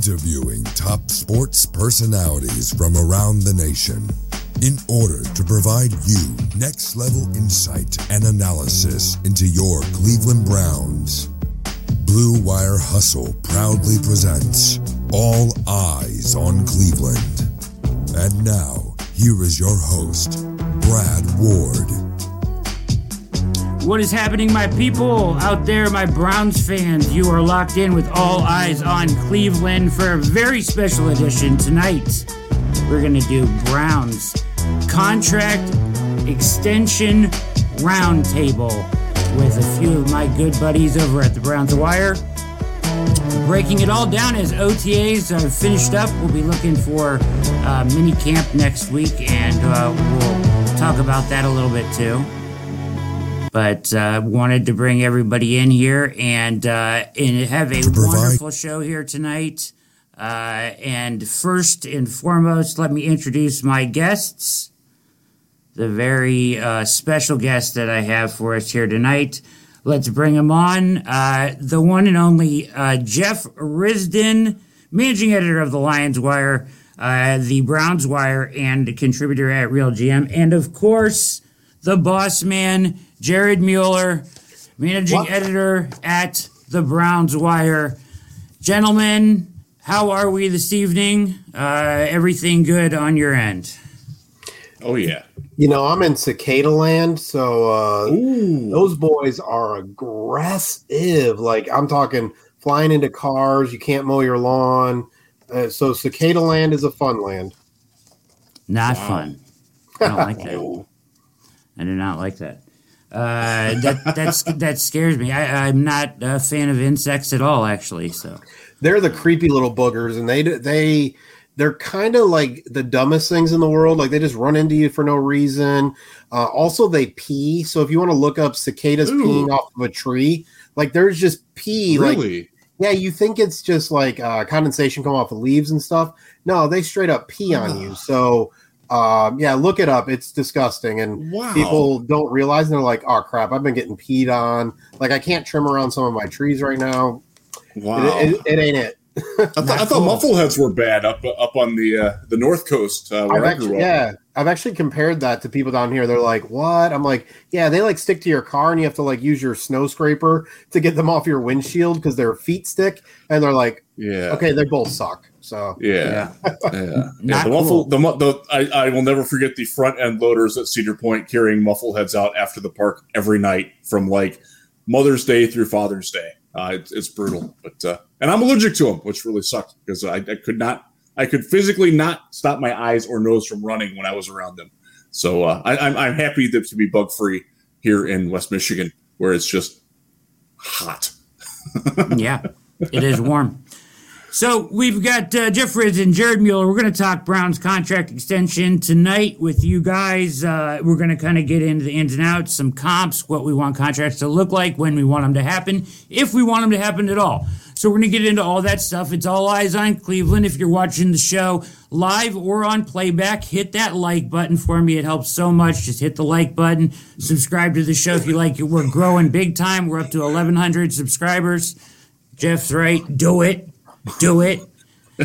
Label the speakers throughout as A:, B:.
A: interviewing top sports personalities from around the nation in order to provide you next level insight and analysis into your Cleveland Browns. Blue Wire Hustle proudly presents All Eyes on Cleveland. And now, here is your host, Brad Ward.
B: What is happening, my people out there, my Browns fans? You are locked in with all eyes on Cleveland for a very special edition tonight. We're going to do Browns contract extension roundtable with a few of my good buddies over at the Browns Wire. Breaking it all down as OTAs are finished up. We'll be looking for uh, mini camp next week, and uh, we'll talk about that a little bit too but uh, wanted to bring everybody in here and uh, and have a wonderful show here tonight. Uh, and first and foremost, let me introduce my guests. The very uh, special guest that I have for us here tonight. Let's bring him on. Uh, the one and only uh, Jeff Risdon, managing editor of the Lions Wire, the Browns Wire, and contributor at Real GM, and of course the boss man. Jared Mueller, managing what? editor at the Browns Wire. Gentlemen, how are we this evening? Uh, everything good on your end?
C: Oh yeah.
D: You know, I'm in cicada land, so uh, those boys are aggressive. Like I'm talking flying into cars. You can't mow your lawn. Uh, so cicada land is a fun land.
B: Not wow. fun. I don't like that. I do not like that. Uh, that that's that scares me. I, I'm not a fan of insects at all, actually. So
D: they're the creepy little boogers, and they they they're kind of like the dumbest things in the world. Like they just run into you for no reason. Uh, also, they pee. So if you want to look up cicadas Ooh. peeing off of a tree, like there's just pee. Really? Like, yeah, you think it's just like uh, condensation come off of leaves and stuff. No, they straight up pee on you. So um, yeah, look it up. It's disgusting, and wow. people don't realize. And they're like, "Oh crap, I've been getting peed on. Like I can't trim around some of my trees right now. Wow, it, it, it ain't it."
C: I, th- I, thought muffleheads were bad up up on the uh, the north coast. Uh,
D: actually, yeah, I've actually compared that to people down here. They're like, "What?" I'm like, "Yeah, they like stick to your car, and you have to like use your snow scraper to get them off your windshield because their feet stick." And they're like, "Yeah, okay, they both suck." So
C: yeah, yeah, yeah. yeah the muffle, the, the I, I will never forget the front end loaders at Cedar Point carrying muffle heads out after the park every night from like Mother's Day through Father's Day. Uh, it, it's brutal, but uh, and I'm allergic to them, which really sucked because I, I, could not, I could physically not stop my eyes or nose from running when I was around them. So uh, I, am I'm, I'm happy to, to be bug free here in West Michigan, where it's just hot.
B: yeah, it is warm. So we've got uh, Jeff Riz and Jared Mueller. We're going to talk Brown's contract extension tonight with you guys. Uh, we're going to kind of get into the ins and outs, some comps, what we want contracts to look like, when we want them to happen, if we want them to happen at all. So we're going to get into all that stuff. It's all eyes on Cleveland. If you're watching the show live or on playback, hit that like button for me. It helps so much. Just hit the like button. Subscribe to the show if you like it. We're growing big time. We're up to 1,100 subscribers. Jeff's right. Do it do it.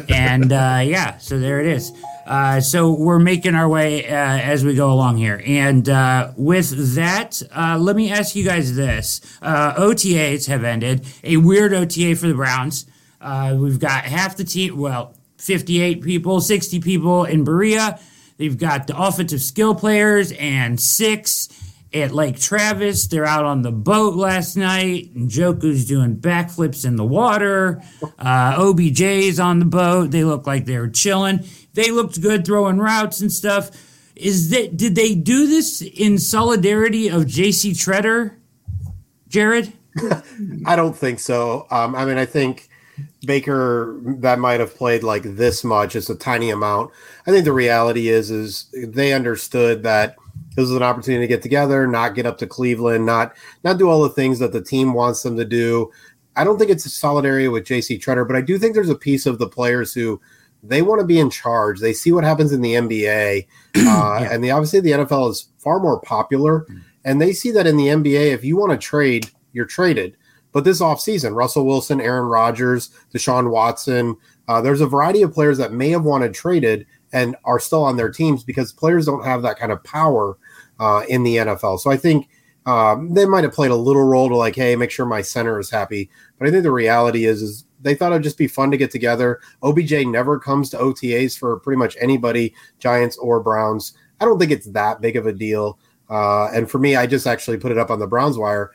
B: and uh, yeah, so there it is. Uh, so we're making our way uh, as we go along here. And uh, with that, uh, let me ask you guys this: uh, OTAs have ended. A weird OTA for the Browns. we've got half the team. Well, fifty-eight people, sixty people in Berea. They've got the offensive skill players and six at Lake Travis. They're out on the boat last night. And Njoku's doing backflips in the water. Uh, OBJ's on the boat. They look like they were chilling. They looked good throwing routes and stuff. Is that did they do this in solidarity of JC Tretter, Jared?
D: I don't think so. Um, I mean, I think Baker that might have played like this much, just a tiny amount. I think the reality is, is they understood that this is an opportunity to get together, not get up to Cleveland, not not do all the things that the team wants them to do. I don't think it's a solidarity with JC Tretter, but I do think there's a piece of the players who they want to be in charge. They see what happens in the NBA, uh, yeah. and the obviously the NFL is far more popular, mm. and they see that in the NBA. If you want to trade, you're traded. But this offseason, Russell Wilson, Aaron Rodgers, Deshaun Watson, Uh, there's a variety of players that may have wanted traded and are still on their teams because players don't have that kind of power uh, in the NFL. So I think um, they might have played a little role to like, hey, make sure my center is happy. But I think the reality is, is they thought it'd just be fun to get together. OBJ never comes to OTAs for pretty much anybody, Giants or Browns. I don't think it's that big of a deal. Uh, and for me, I just actually put it up on the Browns wire.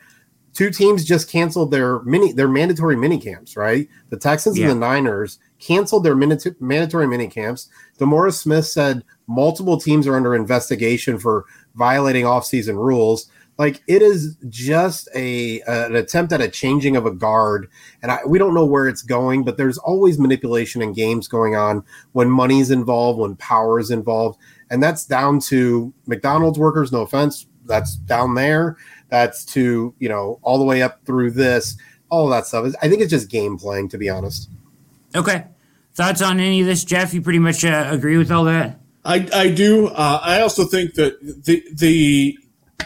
D: Two teams just canceled their mini their mandatory mini camps, right? The Texans yeah. and the Niners canceled their mandatory mini camps. DeMaurice Smith said multiple teams are under investigation for violating offseason rules. Like it is just a an attempt at a changing of a guard, and I, we don't know where it's going. But there's always manipulation in games going on when money's involved, when power is involved, and that's down to McDonald's workers. No offense, that's down there. That's to you know all the way up through this. All of that stuff. I think it's just game playing, to be honest.
B: Okay. Thoughts on any of this, Jeff? You pretty much uh, agree with all that.
C: I, I do. Uh, I also think that the the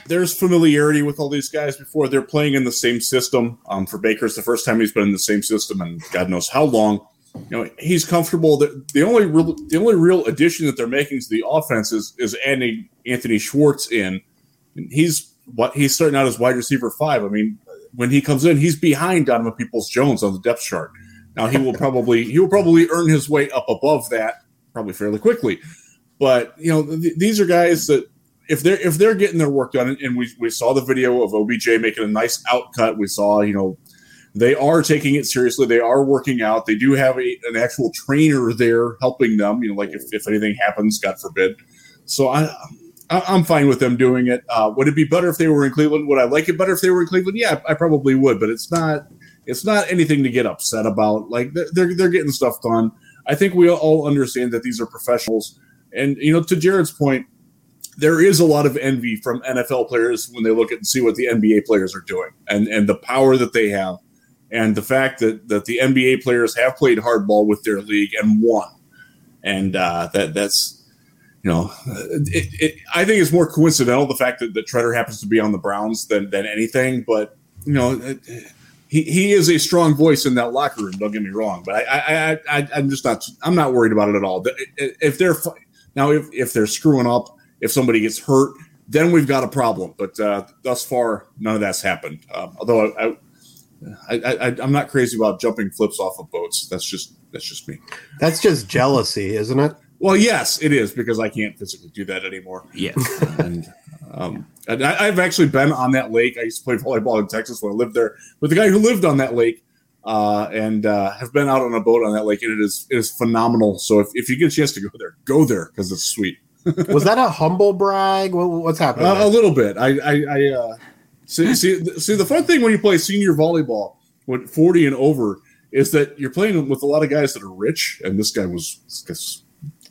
C: there's familiarity with all these guys before they're playing in the same system. Um, for Baker's the first time he's been in the same system, and God knows how long. You know, he's comfortable. That the only real the only real addition that they're making to the offense is is adding Anthony Schwartz in. And he's what he's starting out as wide receiver five. I mean, when he comes in, he's behind Donovan Peoples Jones on the depth chart. Now he will probably he will probably earn his way up above that probably fairly quickly. But you know, th- these are guys that if they're if they're getting their work done, and we we saw the video of OBJ making a nice outcut. We saw you know they are taking it seriously. They are working out. They do have a, an actual trainer there helping them. You know, like if, if anything happens, God forbid. So I. I'm fine with them doing it. Uh, would it be better if they were in Cleveland? Would I like it better if they were in Cleveland? Yeah, I probably would, but it's not. It's not anything to get upset about. Like they're they're getting stuff done. I think we all understand that these are professionals, and you know, to Jared's point, there is a lot of envy from NFL players when they look at and see what the NBA players are doing and and the power that they have and the fact that that the NBA players have played hardball with their league and won. And uh, that that's you know, it, it, I think it's more coincidental the fact that, that Tretter happens to be on the Browns than than anything. But you know, it, he, he is a strong voice in that locker room. Don't get me wrong, but I I, I I'm just not I'm not worried about it at all. If they're now if if they're screwing up if somebody gets hurt, then we've got a problem. But uh, thus far, none of that's happened. Um, although I, I, I, am not crazy about jumping flips off of boats. That's just that's just me.
D: That's just jealousy, isn't it?
C: Well, yes, it is because I can't physically do that anymore.
B: Yeah,
C: and, um, and I, have actually been on that lake. I used to play volleyball in Texas when I lived there with the guy who lived on that lake, uh, and uh, have been out on a boat on that lake, and it is it is phenomenal. So if, if you get a chance to go there, go there because it's sweet
D: was that a humble brag? What, what's happening?
C: Uh, a little bit. I, I, I uh, see, see, see, the fun thing when you play senior volleyball with 40 and over is that you're playing with a lot of guys that are rich, and this guy was,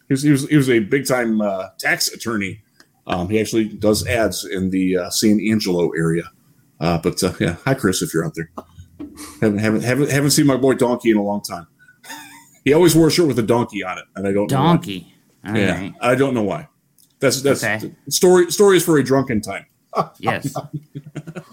C: he was, he was, he was a big time uh, tax attorney. Um, he actually does ads in the uh, San Angelo area. Uh, but uh, yeah, hi Chris, if you're out there. Haven't haven't haven't haven't seen my boy Donkey in a long time. he always wore a shirt with a donkey on it, and I don't
B: donkey.
C: All yeah, right. I don't know why. That's that's okay. story. Story is for a drunken time.
B: Yes.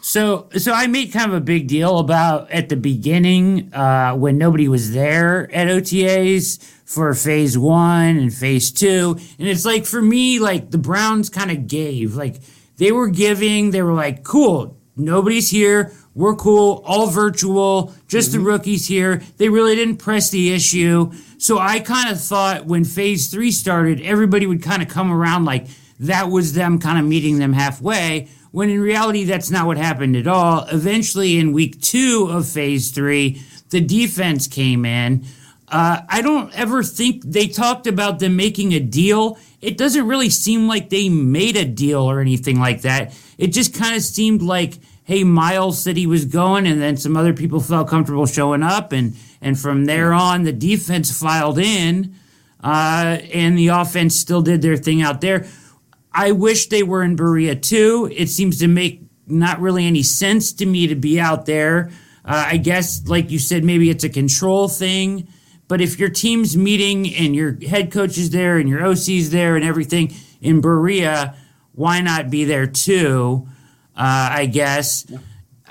B: So so I made kind of a big deal about at the beginning uh, when nobody was there at OTAs for phase one and phase two, and it's like for me like the Browns kind of gave like they were giving. They were like, cool, nobody's here. We're cool, all virtual, just mm-hmm. the rookies here. They really didn't press the issue. So I kind of thought when phase three started, everybody would kind of come around like that was them kind of meeting them halfway. When in reality, that's not what happened at all. Eventually, in week two of phase three, the defense came in. Uh, I don't ever think they talked about them making a deal. It doesn't really seem like they made a deal or anything like that. It just kind of seemed like hey, Miles said he was going, and then some other people felt comfortable showing up, and and from there on, the defense filed in, uh, and the offense still did their thing out there. I wish they were in Berea too. It seems to make not really any sense to me to be out there. Uh, I guess, like you said, maybe it's a control thing. But if your team's meeting and your head coach is there and your OC's there and everything in Berea, why not be there too? uh, I guess. Yeah.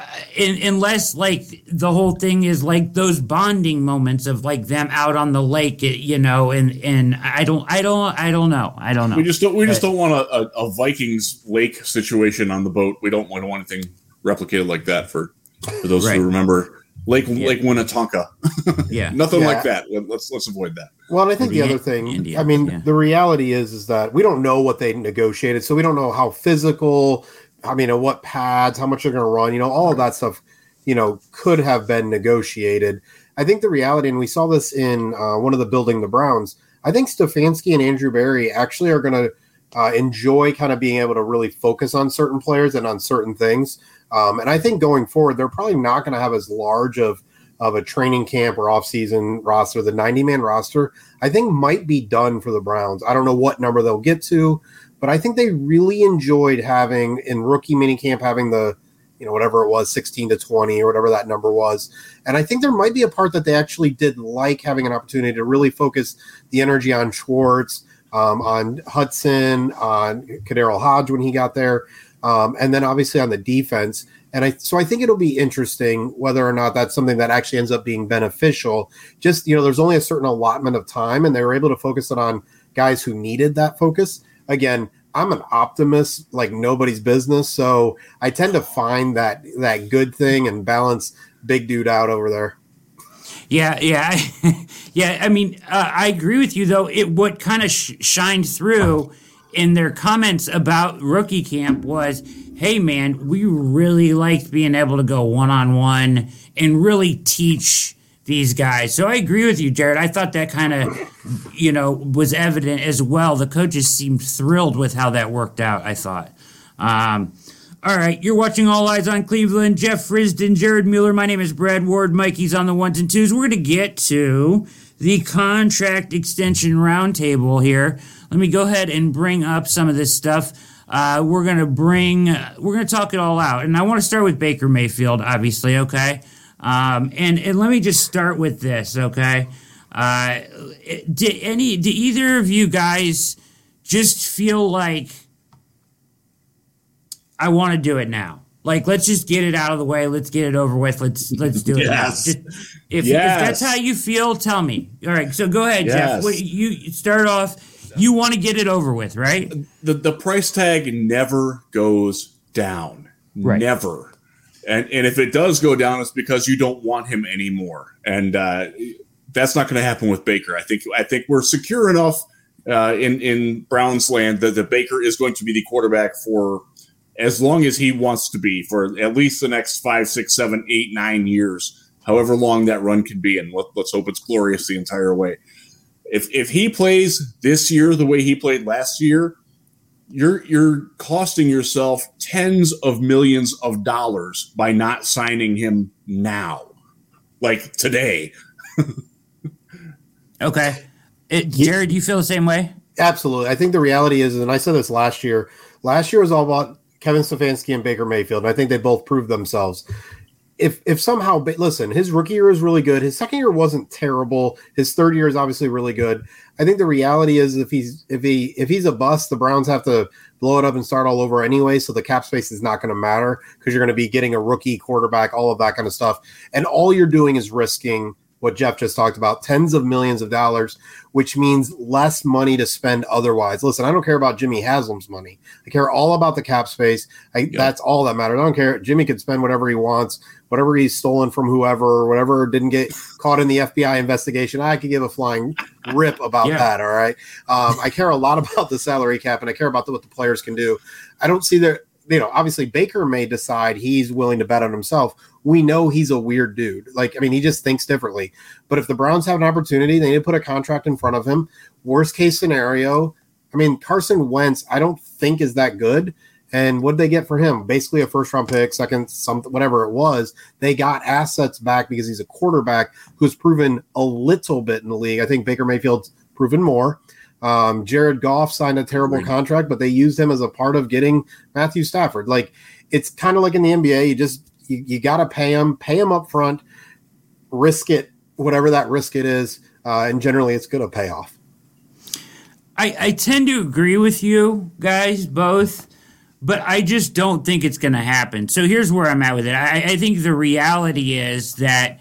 B: Uh, in, unless like the whole thing is like those bonding moments of like them out on the lake, you know, and and I don't, I don't, I don't know, I don't know.
C: We just don't, we just don't want a, a, a Vikings lake situation on the boat. We don't want anything replicated like that for for those right. who remember Lake yeah. Lake Minnetonka.
B: yeah,
C: nothing yeah. like that. Let's let's avoid that.
D: Well, and I think Maybe the other thing, India. I mean, yeah. the reality is is that we don't know what they negotiated, so we don't know how physical. I mean, what pads, how much they're going to run, you know, all of that stuff, you know, could have been negotiated. I think the reality, and we saw this in uh, one of the building the Browns. I think Stefanski and Andrew Berry actually are going to uh, enjoy kind of being able to really focus on certain players and on certain things. Um, and I think going forward, they're probably not going to have as large of of a training camp or off-season roster. The 90-man roster, I think, might be done for the Browns. I don't know what number they'll get to, but I think they really enjoyed having in rookie minicamp having the you know whatever it was 16 to 20 or whatever that number was and i think there might be a part that they actually did like having an opportunity to really focus the energy on schwartz um, on hudson on KhaDarel hodge when he got there um, and then obviously on the defense. And I so I think it'll be interesting whether or not that's something that actually ends up being beneficial. Just you know, there's only a certain allotment of time, and they were able to focus it on guys who needed that focus. Again, I'm an optimist like nobody's business, so I tend to find that that good thing and balance big dude out over there.
B: Yeah, yeah, yeah. I mean, uh, I agree with you though. It what kind of sh- shined through in their comments about rookie camp was, hey man, we really liked being able to go one on one and really teach these guys. So I agree with you, Jared. I thought that kind of, you know, was evident as well. The coaches seemed thrilled with how that worked out, I thought. Um, all right, you're watching All Eyes on Cleveland. Jeff Risdon, Jared Mueller. My name is Brad Ward. Mikey's on the ones and twos. We're going to get to the contract extension roundtable here. Let me go ahead and bring up some of this stuff. Uh, we're gonna bring, uh, we're gonna talk it all out, and I want to start with Baker Mayfield, obviously. Okay, um, and and let me just start with this. Okay, uh, did any, did either of you guys just feel like I want to do it now? Like, let's just get it out of the way. Let's get it over with. Let's let's do it. yes. Just, if, yes. if that's how you feel, tell me. All right. So go ahead, yes. Jeff. What, you start off. You want to get it over with, right?
C: The the price tag never goes down. Right. Never. And and if it does go down, it's because you don't want him anymore. And uh, that's not going to happen with Baker. I think I think we're secure enough uh, in in Browns land that the Baker is going to be the quarterback for as long as he wants to be for at least the next five, six, seven, eight, nine years, however long that run can be. And let, us hope it's glorious the entire way. If if he plays this year the way he played last year, you're you're costing yourself tens of millions of dollars by not signing him now, like today.
B: okay, eh, it, Jared, do you feel the same way?
D: Absolutely. I think the reality is, and I said this last year. Last year was all about Kevin Stefanski and Baker Mayfield. And I think they both proved themselves. If if somehow listen, his rookie year is really good. His second year wasn't terrible. His third year is obviously really good. I think the reality is if he's if he if he's a bust, the Browns have to blow it up and start all over anyway. So the cap space is not going to matter because you're going to be getting a rookie quarterback, all of that kind of stuff, and all you're doing is risking what Jeff just talked about, tens of millions of dollars, which means less money to spend otherwise. Listen, I don't care about Jimmy Haslam's money. I care all about the cap space. I, yep. That's all that matters. I don't care. Jimmy can spend whatever he wants, whatever he's stolen from whoever, whatever didn't get caught in the FBI investigation. I could give a flying rip about yeah. that. All right. Um, I care a lot about the salary cap and I care about the, what the players can do. I don't see that you know, obviously Baker may decide he's willing to bet on himself. We know he's a weird dude. Like, I mean, he just thinks differently. But if the Browns have an opportunity, they need to put a contract in front of him. Worst case scenario, I mean, Carson Wentz, I don't think is that good. And what did they get for him? Basically, a first round pick, second, something, whatever it was. They got assets back because he's a quarterback who's proven a little bit in the league. I think Baker Mayfield's proven more. Um, Jared Goff signed a terrible right. contract, but they used him as a part of getting Matthew Stafford. Like it's kind of like in the NBA, you just you, you got to pay him, pay him up front, risk it, whatever that risk it is, uh, and generally it's going to pay off.
B: I, I tend to agree with you guys both, but I just don't think it's going to happen. So here's where I'm at with it. I, I think the reality is that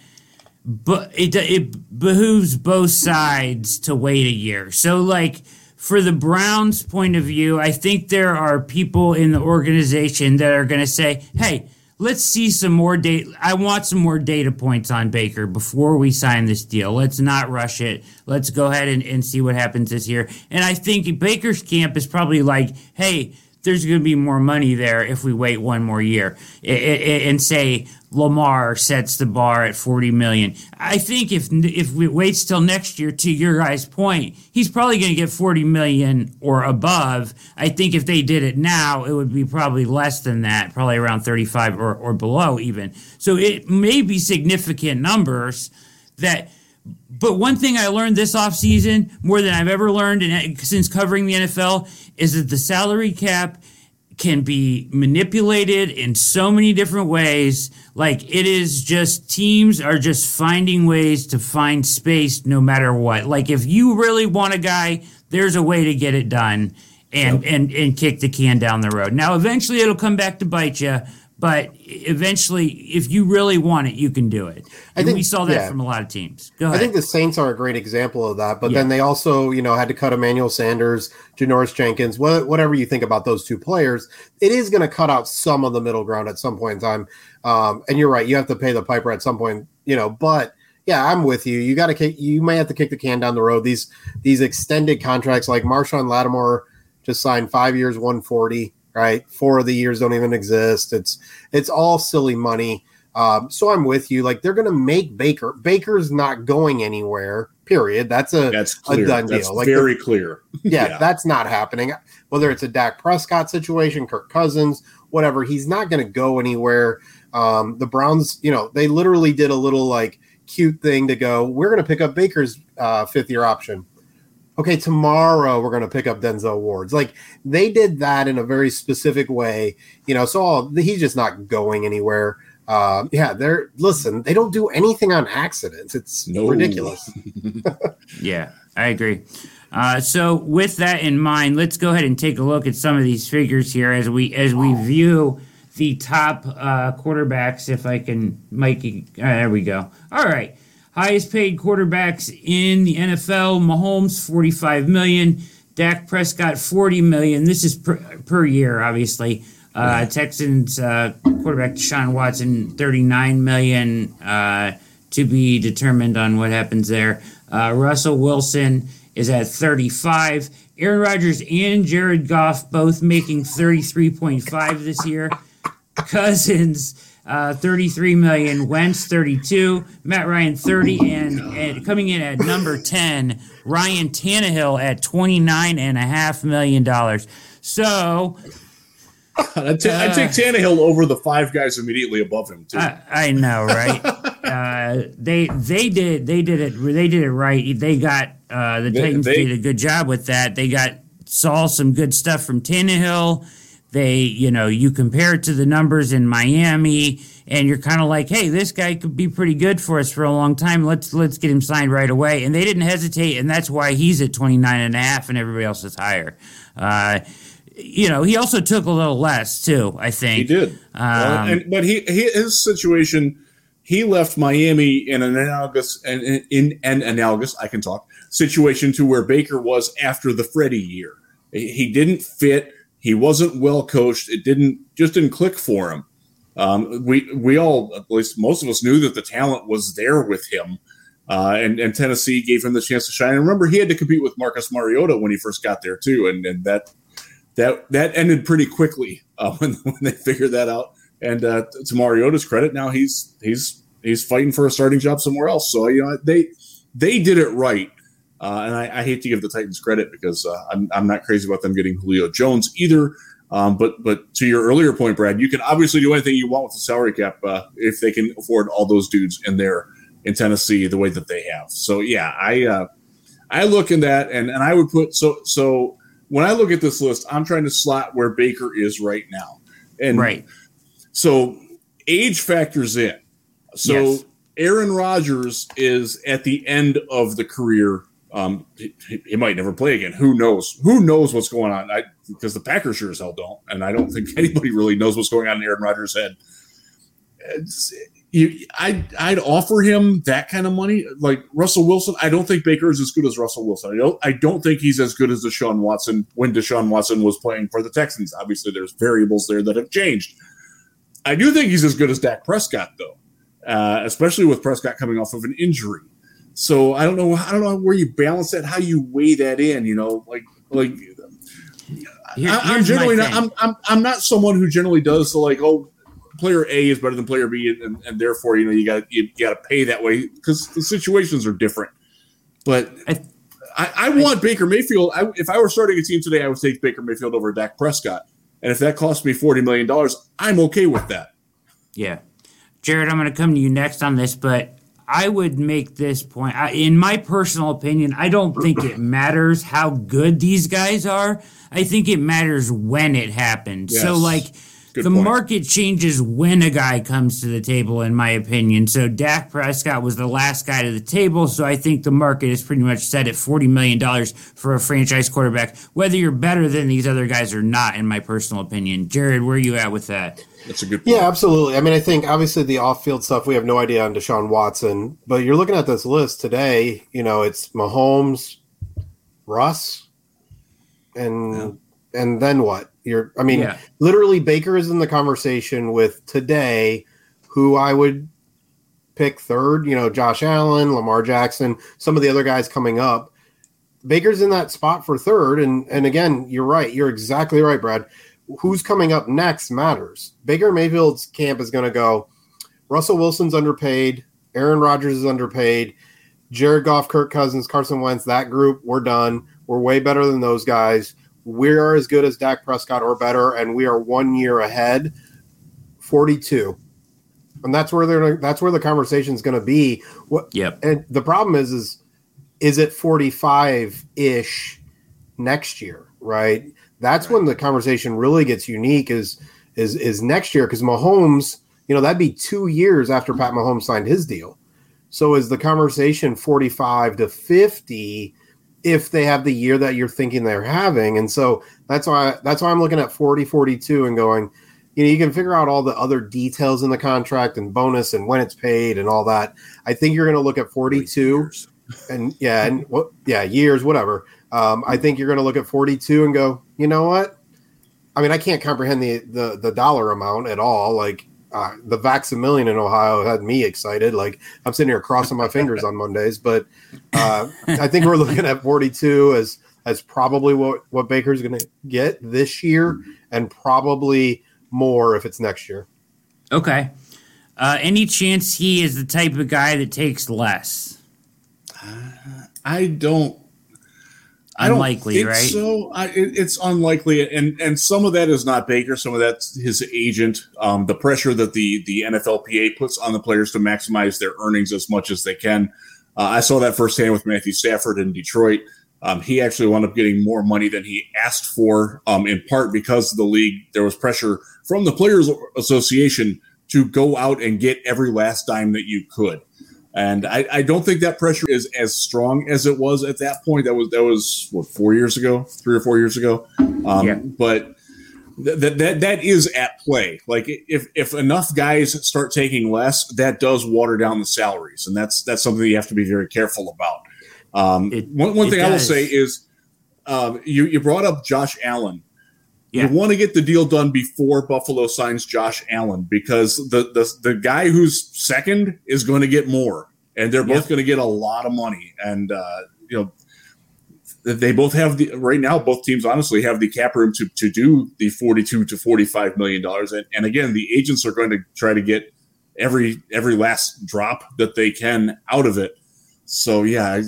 B: but it it behooves both sides to wait a year. So like for the Browns' point of view, I think there are people in the organization that are going to say, "Hey, let's see some more data. I want some more data points on Baker before we sign this deal. Let's not rush it. Let's go ahead and, and see what happens this year." And I think Baker's camp is probably like, "Hey." There's going to be more money there if we wait one more year and say Lamar sets the bar at 40 million. I think if if we waits till next year to your guys point, he's probably going to get 40 million or above. I think if they did it now, it would be probably less than that, probably around 35 or, or below even. So it may be significant numbers that but one thing I learned this offseason, more than I've ever learned in, since covering the NFL, is that the salary cap can be manipulated in so many different ways. Like it is just teams are just finding ways to find space no matter what. Like if you really want a guy, there's a way to get it done and yep. and and kick the can down the road. Now eventually it'll come back to bite you, but eventually, if you really want it, you can do it. I think we saw that yeah. from a lot of teams.
D: I think the Saints are a great example of that. But yeah. then they also, you know, had to cut Emmanuel Sanders, Janoris Jenkins, whatever you think about those two players. It is going to cut out some of the middle ground at some point in time. Um, and you're right, you have to pay the piper at some point, you know. But yeah, I'm with you. You got to kick. You may have to kick the can down the road. These these extended contracts, like Marshon Lattimore, just signed five years, 140 right? Four of the years don't even exist. It's it's all silly money. Um, so I'm with you. Like they're going to make Baker. Baker's not going anywhere. Period. That's a
C: that's clear.
D: a done
C: that's
D: deal.
C: Like very clear.
D: Yeah, yeah, that's not happening. Whether it's a Dak Prescott situation, Kirk Cousins, whatever, he's not going to go anywhere. Um, the Browns, you know, they literally did a little like cute thing to go. We're going to pick up Baker's uh, fifth year option okay, tomorrow we're going to pick up Denzel Ward's. Like they did that in a very specific way, you know. So oh, he's just not going anywhere. Uh, yeah, they're listen. They don't do anything on accidents. It's no. ridiculous.
B: yeah, I agree. Uh, so with that in mind, let's go ahead and take a look at some of these figures here as we as we view the top uh, quarterbacks. If I can, Mikey, uh, there we go. All right. Highest paid quarterbacks in the NFL: Mahomes, forty-five million. Dak Prescott, forty million. This is per, per year, obviously. Uh, Texans uh, quarterback Deshaun Watson, thirty-nine million. Uh, to be determined on what happens there. Uh, Russell Wilson is at 35. Aaron Rodgers and Jared Goff both making 33.5 this year. Cousins uh, 33 million. Wentz 32, Matt Ryan 30, and, and coming in at number 10, Ryan Tannehill at 29 and a half million dollars. So
C: I take, uh, take Tannehill over the five guys immediately above him too.
B: I, I know, right? uh, they they did they did it they did it right. They got uh, the Titans they, did a good job with that. They got saw some good stuff from Tannehill. They, you know, you compare it to the numbers in Miami and you're kind of like, hey, this guy could be pretty good for us for a long time. Let's let's get him signed right away. And they didn't hesitate, and that's why he's at 29 and a half and everybody else is higher. Uh, you know, he also took a little less too, I think.
C: He did. Um, well, and, but he, he his situation he left Miami in an analogous in, in an analogous I can talk situation to where Baker was after the Freddie year. He didn't fit he wasn't well coached. It didn't just didn't click for him. Um, we we all, at least most of us, knew that the talent was there with him, uh, and and Tennessee gave him the chance to shine. And remember, he had to compete with Marcus Mariota when he first got there too, and and that that that ended pretty quickly uh, when when they figured that out. And uh, to Mariota's credit, now he's he's he's fighting for a starting job somewhere else. So you know they they did it right. Uh, and I, I, hate to give the Titans credit because uh, I'm, I'm not crazy about them getting Julio Jones either. Um, but but to your earlier point, Brad, you can obviously do anything you want with the salary cap uh, if they can afford all those dudes in there in Tennessee the way that they have. So yeah, I uh, I look in that and and I would put so so when I look at this list, I'm trying to slot where Baker is right now, and
B: right.
C: So age factors in. So yes. Aaron Rodgers is at the end of the career Um, he, he, might never play again. Who knows? Who knows what's going on? I because the Packers sure as hell don't, and I don't think anybody really knows what's going on in Aaron Rodgers' head. You, I'd, I'd offer him that kind of money, like Russell Wilson. I don't think Baker is as good as Russell Wilson. I don't, I don't think he's as good as Deshaun Watson when Deshaun Watson was playing for the Texans. Obviously, there's variables there that have changed. I do think he's as good as Dak Prescott, though, uh, especially with Prescott coming off of an injury. So I don't know. I don't know where you balance that, how you weigh that in. You know, like like. Here, I, am generally not. I'm, I'm I'm not someone who generally does the like. Oh, player A is better than player B, and, and therefore you know you got you, you got to pay that way because the situations are different. But I, I, I want I, Baker Mayfield. I, if I were starting a team today, I would take Baker Mayfield over Dak Prescott. And if that costs me forty million dollars, I'm okay with that.
B: Yeah, Jared, I'm going to come to you next on this, but I would make this point. I, in my personal opinion, I don't think it matters how good these guys are. I think it matters when it happened. Yes. So, like, Good the point. market changes when a guy comes to the table, in my opinion. So Dak Prescott was the last guy to the table. So I think the market is pretty much set at $40 million for a franchise quarterback, whether you're better than these other guys or not, in my personal opinion. Jared, where are you at with that?
C: That's a good point.
D: Yeah, absolutely. I mean, I think obviously the off field stuff, we have no idea on Deshaun Watson, but you're looking at this list today, you know, it's Mahomes, Russ, and. Yeah and then what? You're, I mean, yeah. literally Baker is in the conversation with today, who I would pick third. You know, Josh Allen, Lamar Jackson, some of the other guys coming up. Baker's in that spot for third, and and again, you're right. You're exactly right, Brad. Who's coming up next matters. Baker Mayfield's camp is going to go. Russell Wilson's underpaid. Aaron Rodgers is underpaid. Jared Goff, Kirk Cousins, Carson Wentz, that group, we're done. We're way better than those guys we're as good as Dak Prescott or better, and we are one year ahead. Forty-two, and that's where they're. That's where the conversation is going to be. What?
B: Yep.
D: And the problem is, is is it forty-five ish next year? Right. That's right. when the conversation really gets unique. Is is is next year because Mahomes, you know, that'd be two years after Pat Mahomes signed his deal. So is the conversation forty-five to fifty? If they have the year that you're thinking they're having. And so that's why that's why I'm looking at 40 42 and going, you know, you can figure out all the other details in the contract and bonus and when it's paid and all that. I think you're going to look at 42 and yeah, and what yeah, years whatever. Um, I think you're going to look at 42 and go, you know what? I mean, I can't comprehend the the the dollar amount at all. Like uh, the Vax-A-Million in Ohio had me excited. Like I'm sitting here crossing my fingers on Mondays, but uh, I think we're looking at 42 as as probably what what Baker's going to get this year, and probably more if it's next year.
B: Okay. Uh, any chance he is the type of guy that takes less?
C: Uh, I don't
B: unlikely, right?
C: So I, it, it's unlikely, and and some of that is not Baker. Some of that's his agent. Um, the pressure that the the NFLPA puts on the players to maximize their earnings as much as they can. Uh, I saw that firsthand with Matthew Stafford in Detroit. Um, he actually wound up getting more money than he asked for, um, in part because of the league. There was pressure from the Players Association to go out and get every last dime that you could. And I, I, don't think that pressure is as strong as it was at that point. That was that was what four years ago, three or four years ago. Um, yeah. But that that that is at play. Like if if enough guys start taking less, that does water down the salaries, and that's that's something you have to be very careful about. Um, it, one one thing does. I will say is, um, you you brought up Josh Allen. Yeah. You want to get the deal done before Buffalo signs Josh Allen because the the, the guy who's second is going to get more, and they're both going to get a lot of money. And uh, you know, they both have the right now. Both teams honestly have the cap room to to do the forty two to forty five million dollars. And, and again, the agents are going to try to get every every last drop that they can out of it. So yeah,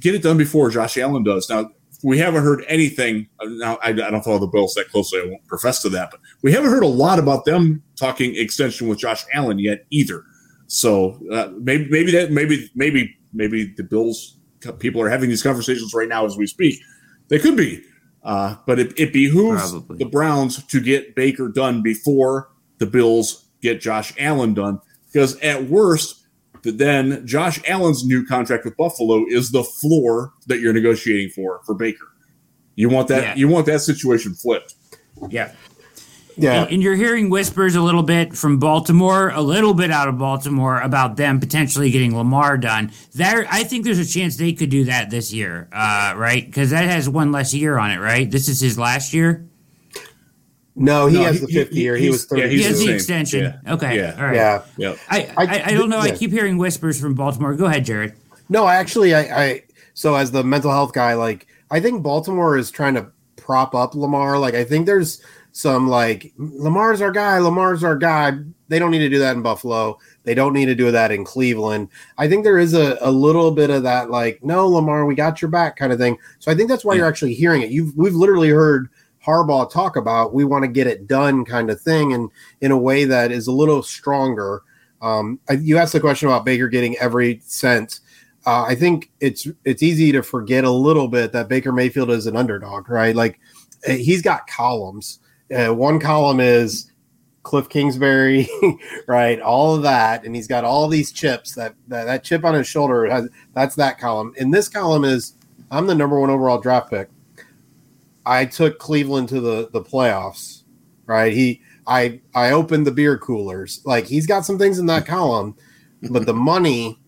C: get it done before Josh Allen does. Now we haven't heard anything. Now, I, I, don't follow the Bills that closely. I won't profess to that, but we haven't heard a lot about them talking extension with Josh Allen yet either. So uh, maybe, maybe that, maybe, maybe, maybe the Bills people are having these conversations right now as we speak. They could be, uh, but it, it behooves Probably. the Browns to get Baker done before the Bills get Josh Allen done, because at worst, then Josh Allen's new contract with Buffalo is the floor that you're negotiating for for Baker. You want that yeah. you want that situation flipped.
B: Yeah. Yeah. And, and, you're hearing whispers a little bit from Baltimore, a little bit out of Baltimore about them potentially getting Lamar done. There, I think there's a chance they could do that this year, uh, right? Because that has one less year on it, right? This is his last year.
D: No, he no, has the fifth he, year. He was 30. Yeah,
B: he has the, the extension. Yeah. Okay. Yeah. All right. Yeah. Yep. I, I, I, don't know. Yeah. I keep hearing whispers from Baltimore. Go ahead, Jared.
D: No, I actually, I, I, so as the mental health guy, like, I think Baltimore is trying to prop up Lamar. Like, I think there's some like Lamar's our guy, Lamar's our guy. They don't need to do that in Buffalo. They don't need to do that in Cleveland. I think there is a, a little bit of that, like, no, Lamar, we got your back kind of thing. So I think that's why you're actually hearing it. You've we've literally heard Harbaugh talk about we want to get it done kind of thing and in a way that is a little stronger. Um, I, you asked the question about Baker getting every cent. Uh, I think it's it's easy to forget a little bit that Baker Mayfield is an underdog, right? Like eh, he's got columns. Uh, one column is Kliff Kingsbury, right? All of that, and he's got all these chips. That, that that chip on his shoulder has that's that column. And this column is I'm the number one overall draft pick. I took Cleveland to the the playoffs, right? He I I opened the beer coolers. Like he's got some things in that column, but the money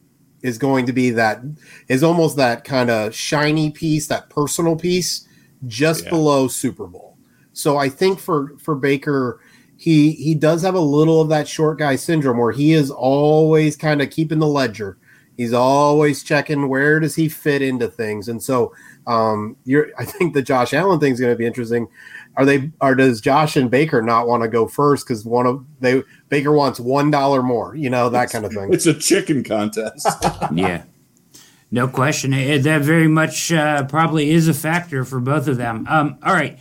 D: is going to be that is almost that kind of shiny piece, that personal piece just yeah. below Super Bowl. So I think for for Baker he he does have a little of that short guy syndrome where he is always kind of keeping the ledger. He's always checking where does he fit into things. And so um, you're, I think the Josh Allen thing is going to be interesting. Are they, or does Josh and Baker not want to go first because one of they Baker wants one dollar more, you know that
C: it's,
D: kind of thing.
C: It's a chicken contest.
B: yeah, no question. It, that very much uh, probably is a factor for both of them. Um, all right.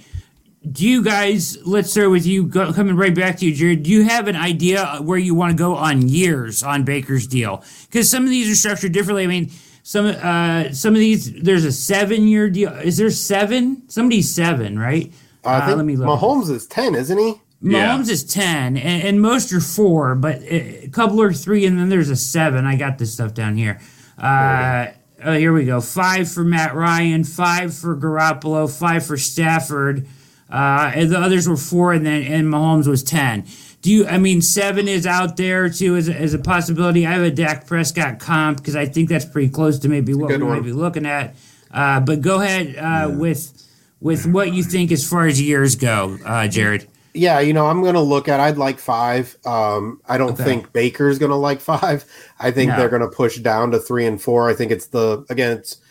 B: Do you guys? Let's start with you. Go, coming right back to you, Jared. Do you have an idea where you want to go on years on Baker's deal? Because some of these are structured differently. I mean, some uh some of these there's a seven year deal. Is there seven? Somebody's seven, right?
D: Uh, I think let me look. Mahomes is ten, isn't he?
B: Mahomes yeah. is ten, and, and, most are four, but a couple are three, and then there's a seven. I got this stuff down here. Uh, oh, here we go. Five for Matt Ryan, five for Garoppolo, five for Stafford, uh, and the others were four, and then and Mahomes was ten. Do you? I mean, seven is out there too as a, as a possibility. I have a Dak Prescott comp because I think that's pretty close to maybe what we one. might be looking at. Uh, but go ahead uh, yeah. with with what you think as far as years go, uh, Jared.
D: Yeah, you know, I'm going to look at. I'd like five. Um, I don't okay. think Baker's going to like five. I think no. they're going to push down to three and four. I think it's the again, it's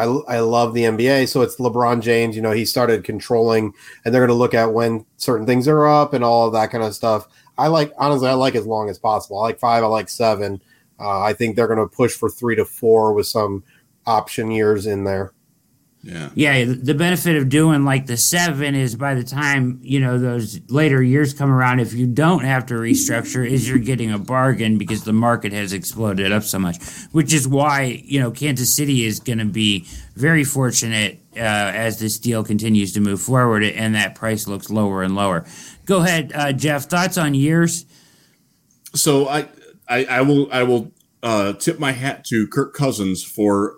D: I, I love the NBA. So it's LeBron James. You know, he started controlling, and they're going to look at when certain things are up and all of that kind of stuff. I like honestly, I like as long as possible. I like five. I like seven. Uh, I think they're going to push for three to four with some option years in there.
B: Yeah. Yeah. The benefit of doing like the seven is by the time, you know, those later years come around, if you don't have to restructure, is you're getting a bargain because the market has exploded up so much, which is why, you know, Kansas City is going to be very fortunate uh, as this deal continues to move forward and that price looks lower and lower. Go ahead, uh, Jeff. Thoughts on years?
C: So I, I, I will, I will uh, tip my hat to Kirk Cousins for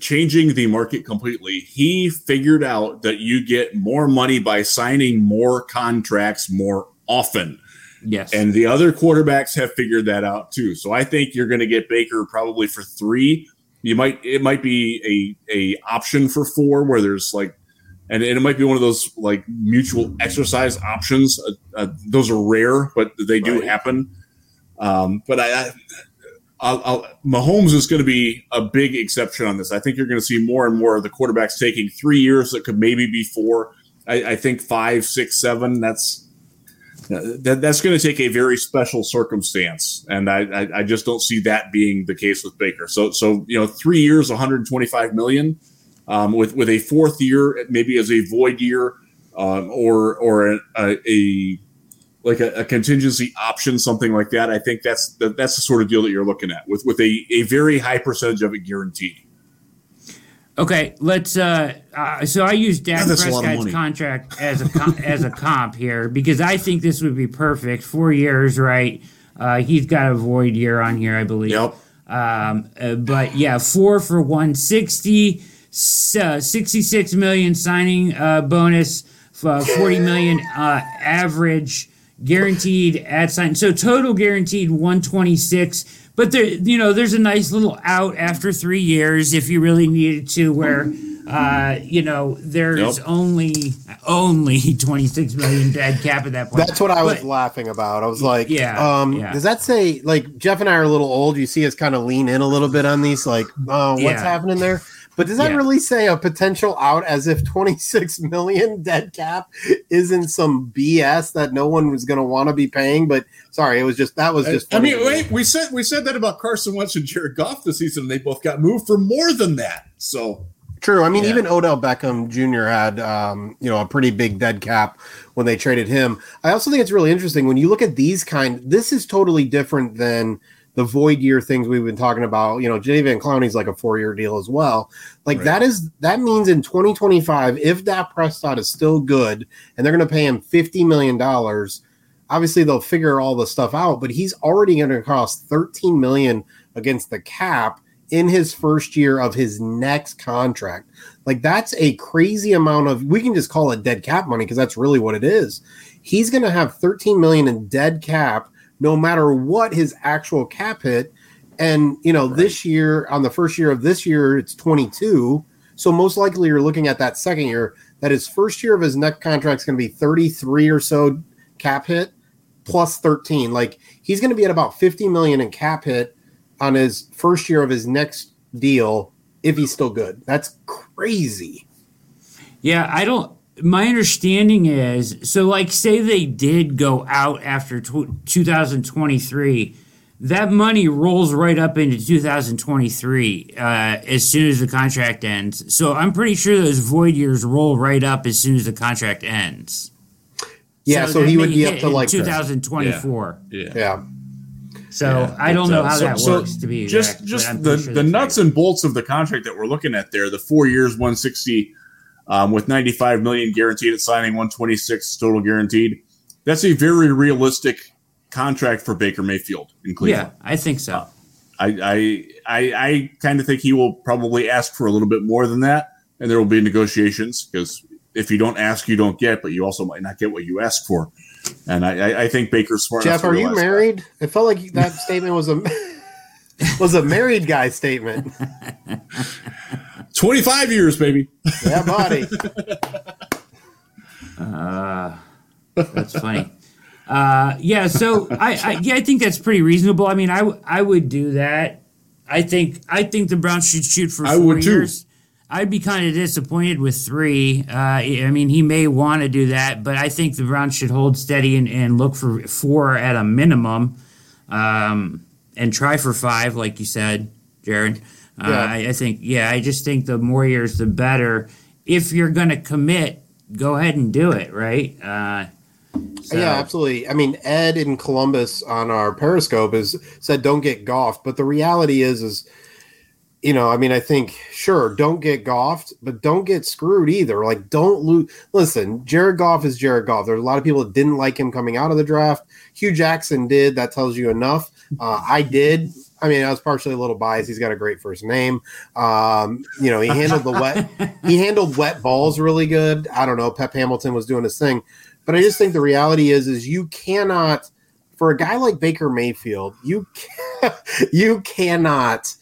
C: changing the market completely. He figured out that you get more money by signing more contracts more often.
B: Yes.
C: And the other quarterbacks have figured that out too. So I think you're going to get Baker probably for 3. You might it might be a a option for 4 where there's like and, and it might be one of those like mutual exercise options. Uh, uh, those are rare, but they do right. happen. Um, but I, I I'll, I'll, Mahomes is going to be a big exception on this. I think you're going to see more and more of the quarterbacks taking three years that could maybe be four. I, I think five, six, seven. That's that, that's going to take a very special circumstance, and I, I, I just don't see that being the case with Baker. So so you know, three years, 125 million, um, with with a fourth year maybe as a void year, um, or or a, a, a like a, a, contingency option, something like that. I think that's the, that's the sort of deal that you're looking at with with a, a very high percentage of it guaranteed.
B: Okay, let's. Uh, uh, so I use Dak Prescott's contract as a com- as a comp here because I think this would be perfect. Four years, right? Uh, he's got a void year on here, I believe.
C: Yep.
B: Um, uh, but yeah, four for 160, uh, 66 million signing uh, bonus, uh, 40 million uh, average guaranteed at sign. So total guaranteed 126. But there, you know, there's a nice little out after three years if you really needed to, where uh, you know, there's yep. only only 26 million dead cap at that point.
D: That's what I was laughing about. I was like, yeah, um, yeah. does that say like Jeff and I are a little old? You see us kind of lean in a little bit on these, like, oh, what's yeah. happening there? But does that yeah. really say a potential out as if 26 million dead cap isn't some BS that no one was going to want to be paying? But sorry, it was just that was just.
C: I mean, wait, we said we said that about Carson Wentz and Jared Goff this season. And they both got moved for more than that. So
D: True. I mean, yeah. even Odell Beckham Jr. had, um, you know, a pretty big dead cap when they traded him. I also think it's really interesting when you look at these kind. This is totally different than the void year things we've been talking about. You know, Jadeveon Clowney's like a four year deal as well. Like right. that is that means in 2025, if Dak Prescott is still good and they're going to pay him 50 million dollars, obviously they'll figure all the stuff out. But he's already going to cost 13 million against the cap in his first year of his next contract. Like that's a crazy amount of we can just call it dead cap money because that's really what it is. He's going to have 13 million in dead cap no matter what his actual cap hit and you know right. this year on the first year of this year it's 22 so most likely you're looking at that second year that his first year of his next contract is going to be 33 or so cap hit plus 13 like he's going to be at about 50 million in cap hit on his first year of his next deal if he's still good. That's crazy.
B: Yeah, I don't. My understanding is so, like, say they did go out after t- 2023, that money rolls right up into 2023 uh, as soon as the contract ends. So I'm pretty sure those void years roll right up as soon as the contract ends.
D: Yeah, so, so he would be up to like
B: 2024.
C: Yeah. yeah. yeah.
B: So yeah, I don't know how so, that works to be
C: just just the sure the nuts right. and bolts of the contract that we're looking at there. The four years, 160 um, with 95 million guaranteed at signing, 126 total guaranteed. That's a very realistic contract for Baker Mayfield in Cleveland.
B: Yeah, I think so. Uh,
C: I I I, I kind of think he will probably ask for a little bit more than that, and there will be negotiations because if you don't ask, you don't get, but you also might not get what you ask for. And I, I think Baker's smart.
D: Jeff, are you married? That. It felt like that statement was a was a married guy statement.
C: Twenty five years, baby.
D: Yeah, buddy.
B: Uh, that's funny. Uh, yeah, so I, I, yeah I think that's pretty reasonable. I mean, I, w- I would do that. I think I think the Browns should shoot for I four years. Too. I'd be kind of disappointed with three. Uh, I mean, he may want to do that, but I think the Browns should hold steady and, and look for four at a minimum, um, and try for five, like you said, Jared. Uh, yeah. I, I, think, yeah, I just think the more years, the better. If you're going to commit, go ahead and do it, right? Uh,
D: so. Yeah, absolutely. I mean, Ed in Columbus on our Periscope has said, "Don't get golfed," but the reality is, is you know, I mean, I think sure, don't get golfed, but don't get screwed either. Like, don't lose. Listen, Jared Goff is Jared Goff. There's a lot of people that didn't like him coming out of the draft. Hue Jackson did. That tells you enough. Uh, I did. I mean, I was partially a little biased. He's got a great first name. Um, you know, he handled the wet. he handled wet balls really good. I don't know. Pep Hamilton was doing his thing, but I just think the reality is, is you cannot, for a guy like Baker Mayfield, you can, you cannot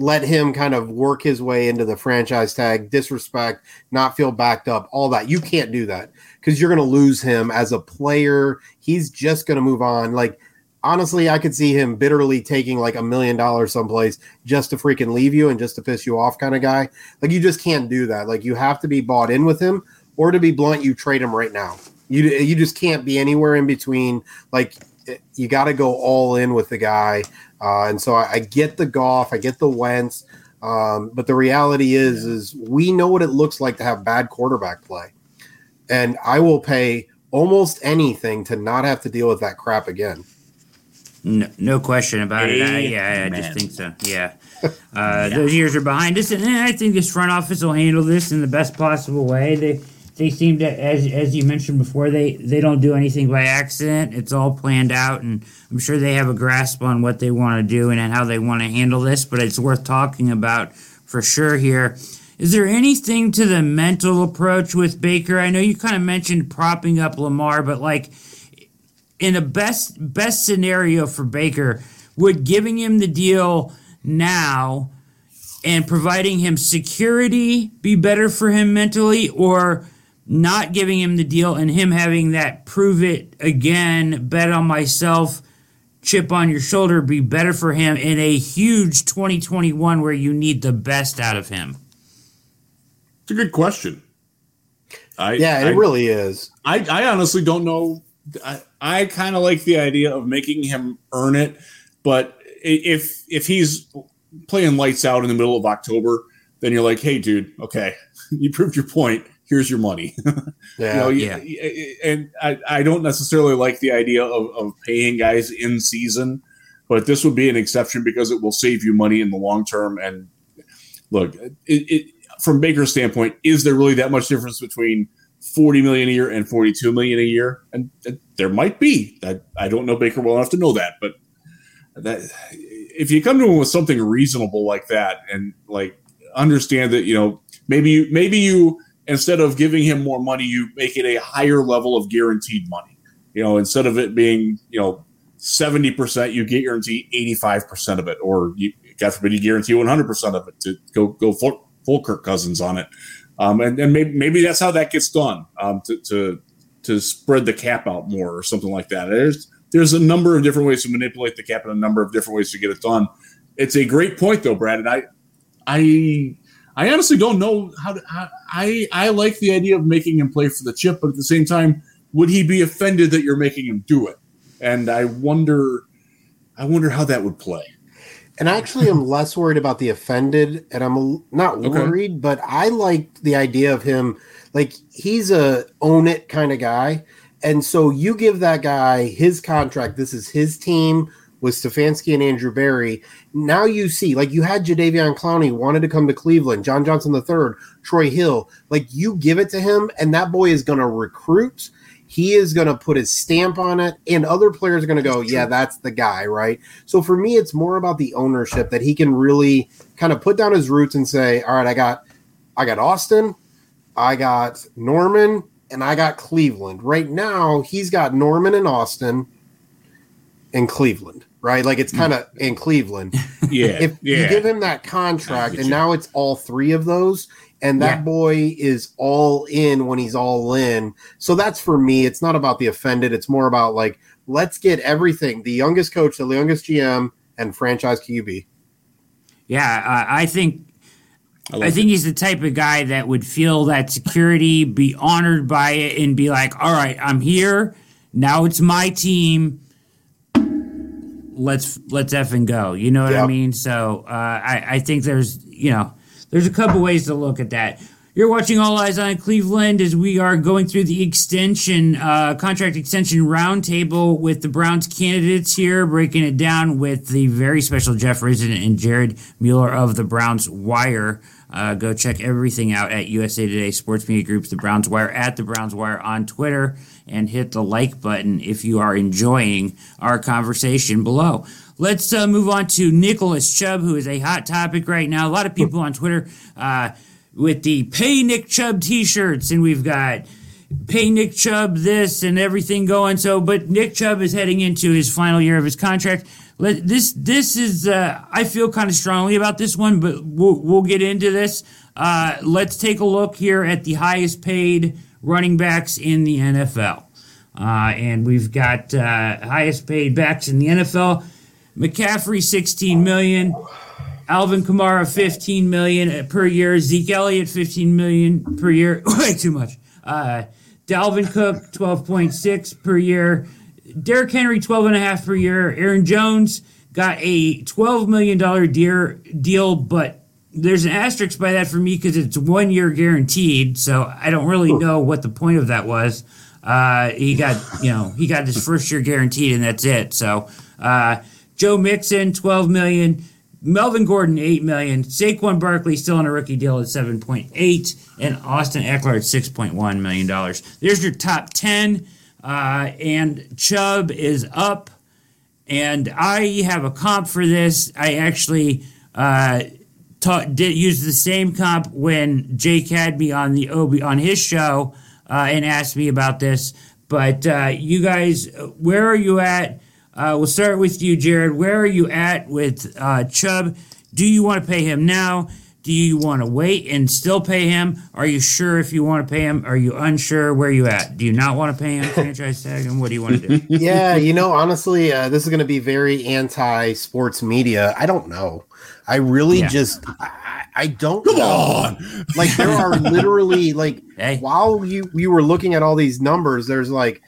D: let him kind of work his way into the franchise tag, disrespect, not feel backed up, all that. You can't do that because you're going to lose him as a player. He's just going to move on. Like, honestly, I could see him bitterly taking like a million dollars someplace just to freaking leave you and just to piss you off, kind of guy. Like, you just can't do that. Like, you have to be bought in with him, or to be blunt, you trade him right now. You, you just can't be anywhere in between. Like, you got to go all in with the guy. Uh, and so I, I, get the Goff, I get the Wentz, um, but the reality is, is we know what it looks like to have bad quarterback play, and I will pay almost anything to not have to deal with that crap again.
B: No, no question about it. I, yeah, I just think so. Yeah. Uh, yeah. Those years are behind us, and I think this front office will handle this in the best possible way. They they seem to, as as you mentioned before, they they don't do anything by accident. It's all planned out, and I'm sure they have a grasp on what they want to do and how they want to handle this. But it's worth talking about for sure here. Is there anything to the mental approach with Baker? I know you kind of mentioned propping up Lamar, but like in a best best scenario for Baker, would giving him the deal now and providing him security be better for him mentally or not giving him the deal and him having that prove it again, bet on myself, chip on your shoulder be better for him in a huge 2021 where you need the best out of him?
C: It's a good question.
D: I, yeah, it I, really is.
C: I, I honestly don't know. I, I kind of like the idea of making him earn it, but if if he's playing lights out in the middle of October, then you're like, hey, dude, okay, you proved your point. Here's your money. yeah, you know, yeah. And I, I don't necessarily like the idea of, of paying guys in season, but this would be an exception because it will save you money in the long term. And look, it, it, from Baker's standpoint, is there really that much difference between 40 million a year and 42 million a year? And, there might be. I, I don't know Baker well enough to know that, but that if you come to him with something reasonable like that and like understand that you know maybe you maybe you instead of giving him more money you make it a higher level of guaranteed money you know instead of it being you know 70% you get guarantee 85% of it or you god forbid you guarantee 100% of it to go go full, full kirk cousins on it um, and, and maybe, maybe that's how that gets done um, to, to to spread the cap out more or something like that there's there's a number of different ways to manipulate the cap and a number of different ways to get it done. It's a great point though, Brad. And I, I, I honestly don't know how to. I I like the idea of making him play for the chip, but at the same time, would he be offended that you're making him do it? And I wonder, I wonder how that would play.
D: And I actually, I'm less worried about the offended, and I'm not worried, okay. but I like the idea of him. Like he's a own it kind of guy. And so you give that guy his contract. This is his team with Stefanski and Andrew Berry. Now you see, like you had Jadeveon Clowney wanted to come to Cleveland, John Johnson III, Troy Hill. Like you give it to him, and that boy is going to recruit. He is going to put his stamp on it, and other players are going to go, yeah, that's the guy, right? So for me, it's more about the ownership that he can really kind of put down his roots and say, all right, I got, I got Austin, I got Norman, and I got Cleveland. Right now, he's got Norman and Austin and Cleveland, right? Like it's mm. kind of in Cleveland.
C: yeah.
D: If
C: yeah.
D: you give him that contract, and now it's all three of those, and that yeah. boy is all in when he's all in. So that's for me. It's not about the offended. It's more about like, let's get everything the youngest coach, the youngest GM, and franchise QB.
B: Yeah, uh, I think I, I think it. he's the type of guy that would feel that security, be honored by it, and be like, "All right, I'm here. Now it's my team. Let's let's effing go." You know what yep. I mean? So uh, I I think there's you know there's a couple ways to look at that. You're watching All Eyes on Cleveland as we are going through the extension, uh, contract extension roundtable with the Browns candidates here, breaking it down with the very special Jeff Risdon and Jared Mueller of the Browns Wire. Uh, go check everything out at USA Today Sports Media Groups, The Browns Wire, at The Browns Wire on Twitter, and hit the like button if you are enjoying our conversation below. Let's uh, move on to Nicholas Chubb, who is a hot topic right now. A lot of people on Twitter uh, with the Pay Nick Chubb t shirts, and we've got pay Nick Chubb this and everything going. So, but Nick Chubb is heading into his final year of his contract. Let, this this is uh, I feel kind of strongly about this one, but we'll we'll get into this. Uh, let's take a look here at the highest paid running backs in the NFL, uh, and we've got uh, highest paid backs in the NFL. McCaffrey, sixteen million. Alvin Kamara, fifteen million per year. Zeke Elliott, fifteen million per year. Way too much. Uh, Dalvin Cook, twelve point six per year. Derrick Henry, 12 and a half per year. Aaron Jones got a $12 million deal, deal, but there's an asterisk by that for me because it's one year guaranteed. So I don't really know what the point of that was. Uh, he got, you know, he got his first year guaranteed and that's it. So, uh, Joe Mixon, 12 million. Melvin Gordon, eight million. Saquon Barkley still on a rookie deal at seven point eight, and Austin Ekeler at six point one million dollars. There's your top ten, uh, and Chubb is up. And I have a comp for this. I actually uh, did use the same comp when Jake had me on the Obi on his show uh, and asked me about this. But uh, you guys, where are you at? Uh, we'll start with you, Jared. Where are you at with uh, Chubb? Do you want to pay him now? Do you want to wait and still pay him? Are you sure if you want to pay him? Are you unsure? Where are you at? Do you not want to pay him? Franchise tag him? What do you want to do?
D: yeah, you know, honestly, uh, this is going to be very anti-sports media. I don't know. I really yeah. just I, I, don't
C: come know. on.
D: Like there are literally like hey. while you you were looking at all these numbers, there's like,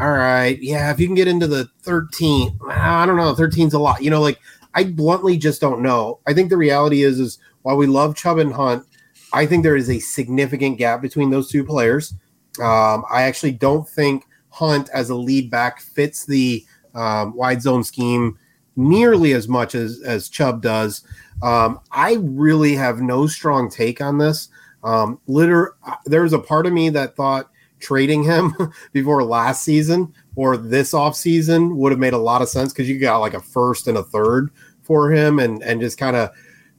D: all right, yeah, if you can get into the 13, I don't know, 13's a lot. You know, like I bluntly just don't know. I think the reality is is while we love Chubb and Hunt, I think there is a significant gap between those two players. Um, I actually don't think Hunt as a lead back fits the um, wide zone scheme nearly as much as as Chubb does. Um, I really have no strong take on this. Um, liter- there's a part of me that thought trading him before last season or this off season would have made a lot of sense because you got like a first and a third for him and and just kind of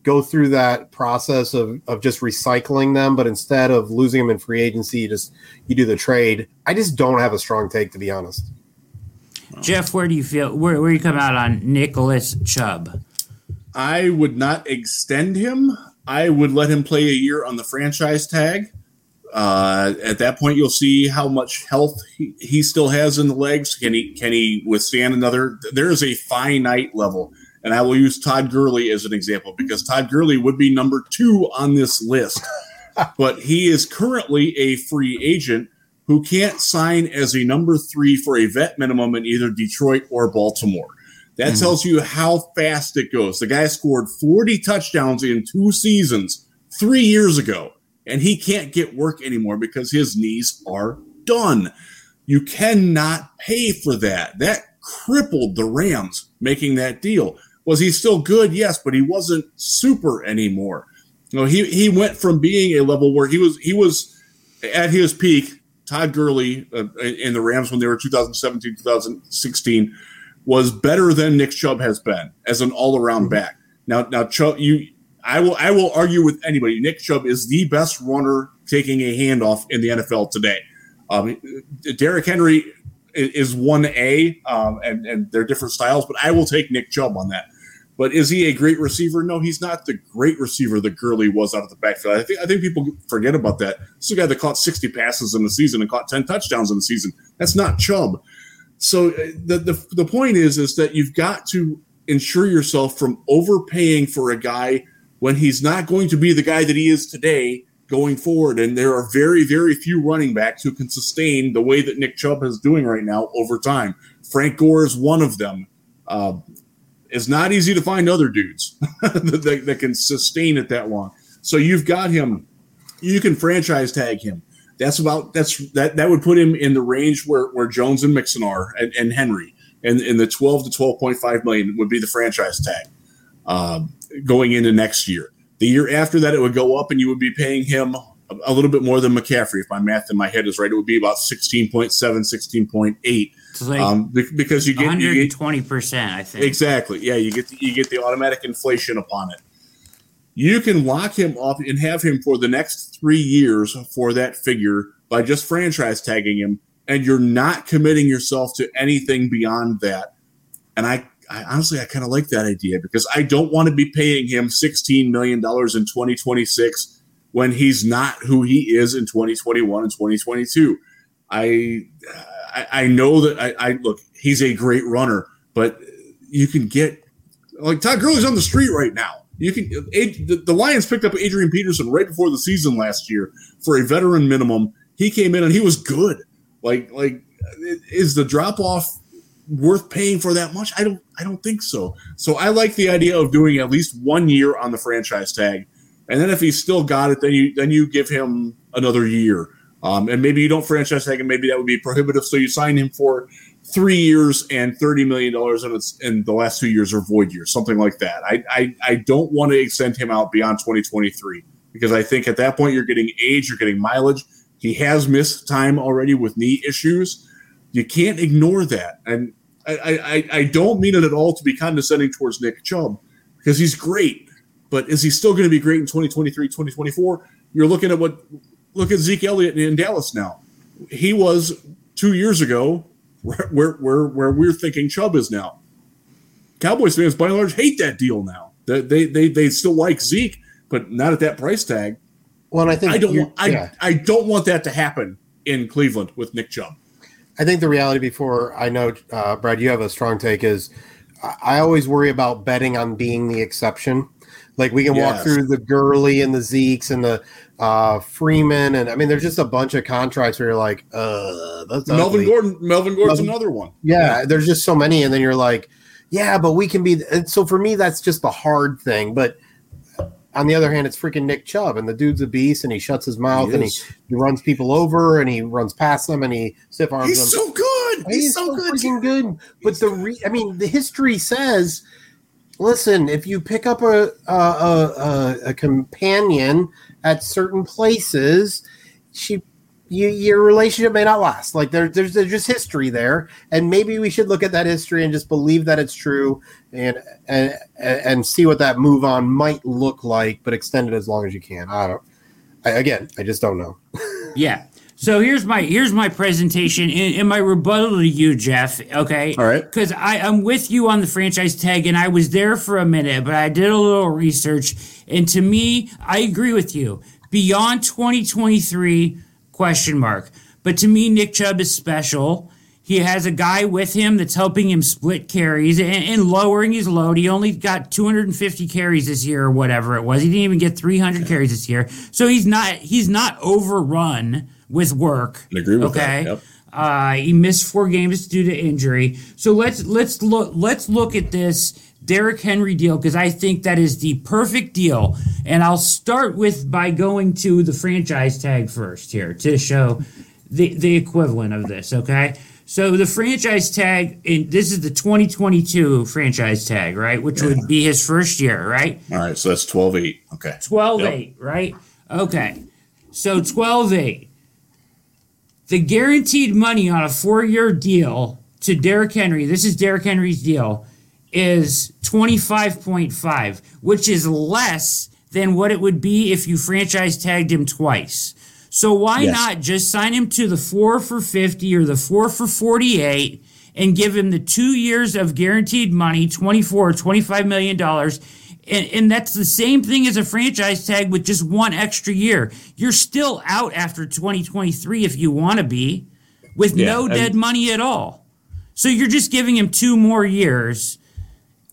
D: go through that process of, of just recycling them but instead of losing them in free agency you just you do the trade i just don't have a strong take to be honest
B: jeff where do you feel where, where you come out on nicholas chubb
C: I would not extend him. I would let him play a year on the franchise tag. Uh, at that point, you'll see how much health he, he still has in the legs. Can he can he withstand another? There is a finite level, and I will use Todd Gurley as an example because Todd Gurley would be number two on this list, but he is currently a free agent who can't sign as a number three for a vet minimum in either Detroit or Baltimore. That mm-hmm. tells you how fast it goes. The guy scored 40 touchdowns in two seasons three years ago, and he can't get work anymore because his knees are done. You cannot pay for that. That crippled the Rams making that deal. Was he still good? Yes, but he wasn't super anymore. You know, he he went from being a level where he was he was at his peak. Todd Gurley uh, in the Rams when they were 2017 2016 was better than Nick Chubb has been as an all around mm-hmm. back. Now, now Chubb, you, I will, I will argue with anybody. Nick Chubb is the best runner taking a handoff in the NFL today. Um, Derrick Henry is one A, um, and and they're different styles, but I will take Nick Chubb on that. But is he a great receiver? No, he's not the great receiver that Gurley was out of the backfield. I think I think people forget about that. This is a guy that caught 60 passes in the season and caught 10 touchdowns in the season. That's not Chubb. So uh, the, the the point is is that you've got to ensure yourself from overpaying for a guy when he's not going to be the guy that he is today going forward. And there are very, very few running backs who can sustain the way that Nick Chubb is doing right now over time. Frank Gore is one of them. Uh, it's not easy to find other dudes that, that, can sustain it that long. So you've got him. You can franchise tag him. That's about that's that that would put him in the range where where Jones and Mixon are and, and Henry. And in the 12 to 12.5 million would be the franchise tag um, going into next year. The year after that, it would go up, and you would be paying him a little bit more than McCaffrey. If my math in my head is right, it would be about 16.7, 16.8. Like um, because you get
B: 120 percent, I think.
C: Exactly. Yeah, you get the, you get the automatic inflation upon it you can lock him up and have him for the next three years for that figure by just franchise tagging him, and you're not committing yourself to anything beyond that. And I, I honestly, I kind of like that idea because I don't want to be paying him $16 million in 2026 when he's not who he is in 2021 and 2022. I, I, I know that I, I look, he's a great runner, but you can get like Todd Gurley's on the street right now you can the Lions picked up Adrian Peterson right before the season last year for a veteran minimum. He came in and he was good. Like like is the drop off worth paying for that much? I don't I don't think so. So I like the idea of doing at least one year on the franchise tag, and then if he's still got it, then you then you give him another year. Um, and maybe you don't franchise tag him. Maybe that would be prohibitive. So you sign him for three years and thirty million dollars, and it's in the last two years are void years, something like that. I I, I don't want to extend him out beyond 2023 because I think at that point you're getting age, you're getting mileage. He has missed time already with knee issues. You can't ignore that, and I I, I don't mean it at all to be condescending towards Nick Chubb because he's great, but is he still going to be great in 2023, 2024? You're looking at what look at Zeke Elliott in Dallas now. He was two years ago where where where we're thinking Chubb is now. Cowboys fans by and large hate that deal now. They they they, they still like Zeke, but not at that price tag.
D: Well, and I think
C: I don't want, I, yeah. I don't want that to happen in Cleveland with Nick Chubb.
D: I think the reality before I know, uh, Brad, you have a strong take is I always worry about betting on being the exception. Like we can yes. walk through the Gurley and the Zekes and the uh, Freeman, and I mean, there's just a bunch of contracts where you're like, uh, that's
C: Melvin ugly. Gordon. Melvin Gordon's Melvin, another one.
D: Yeah, yeah, there's just so many, and then you're like, yeah, but we can be. And so for me, that's just the hard thing. But on the other hand, it's freaking Nick Chubb, and the dude's a beast, and he shuts his mouth, he and he, he runs people over, and he runs past them, and he stiff arms
C: He's
D: them.
C: so good. He's, He's so, so good.
D: freaking good. But the re- I mean, the history says listen, if you pick up a a, a, a companion at certain places, she you, your relationship may not last. Like there, there's, there's just history there, and maybe we should look at that history and just believe that it's true, and and and see what that move on might look like, but extend it as long as you can. I don't. I, again, I just don't know.
B: yeah, so here's my here's my presentation in, in my rebuttal to you, Jeff. Okay,
C: all right,
B: because I I'm with you on the franchise tag, and I was there for a minute, but I did a little research, and to me, I agree with you. Beyond 2023 question mark, but to me, Nick Chubb is special. He has a guy with him that's helping him split carries and, and, lowering his load. He only got 250 carries this year or whatever it was. He didn't even get 300 carries this year. So he's not he's not overrun with work.
C: I agree with okay? that. Yep.
B: Uh, he missed four games due to injury. So let's let's look let's look at this Derrick Henry deal because I think that is the perfect deal. And I'll start with by going to the franchise tag first here to show the the equivalent of this. Okay. So the franchise tag, in, this is the 2022 franchise tag, right? Which yeah. would be his first year, right?
C: All right, so that's 12-8. Okay.
B: 12-8, right? Okay. So 12-8 the guaranteed money on a four year deal to Derrick Henry, this is Derrick Henry's deal, is 25.5, which is less than what it would be if you franchise tagged him twice. So why yes. not just sign him to the four for 50 or the four for 48 and give him the two years of guaranteed money, 24 or 25 million dollars and, and that's the same thing as a franchise tag with just one extra year. You're still out after 2023 if you want to be with yeah, no dead money at all. So you're just giving him two more years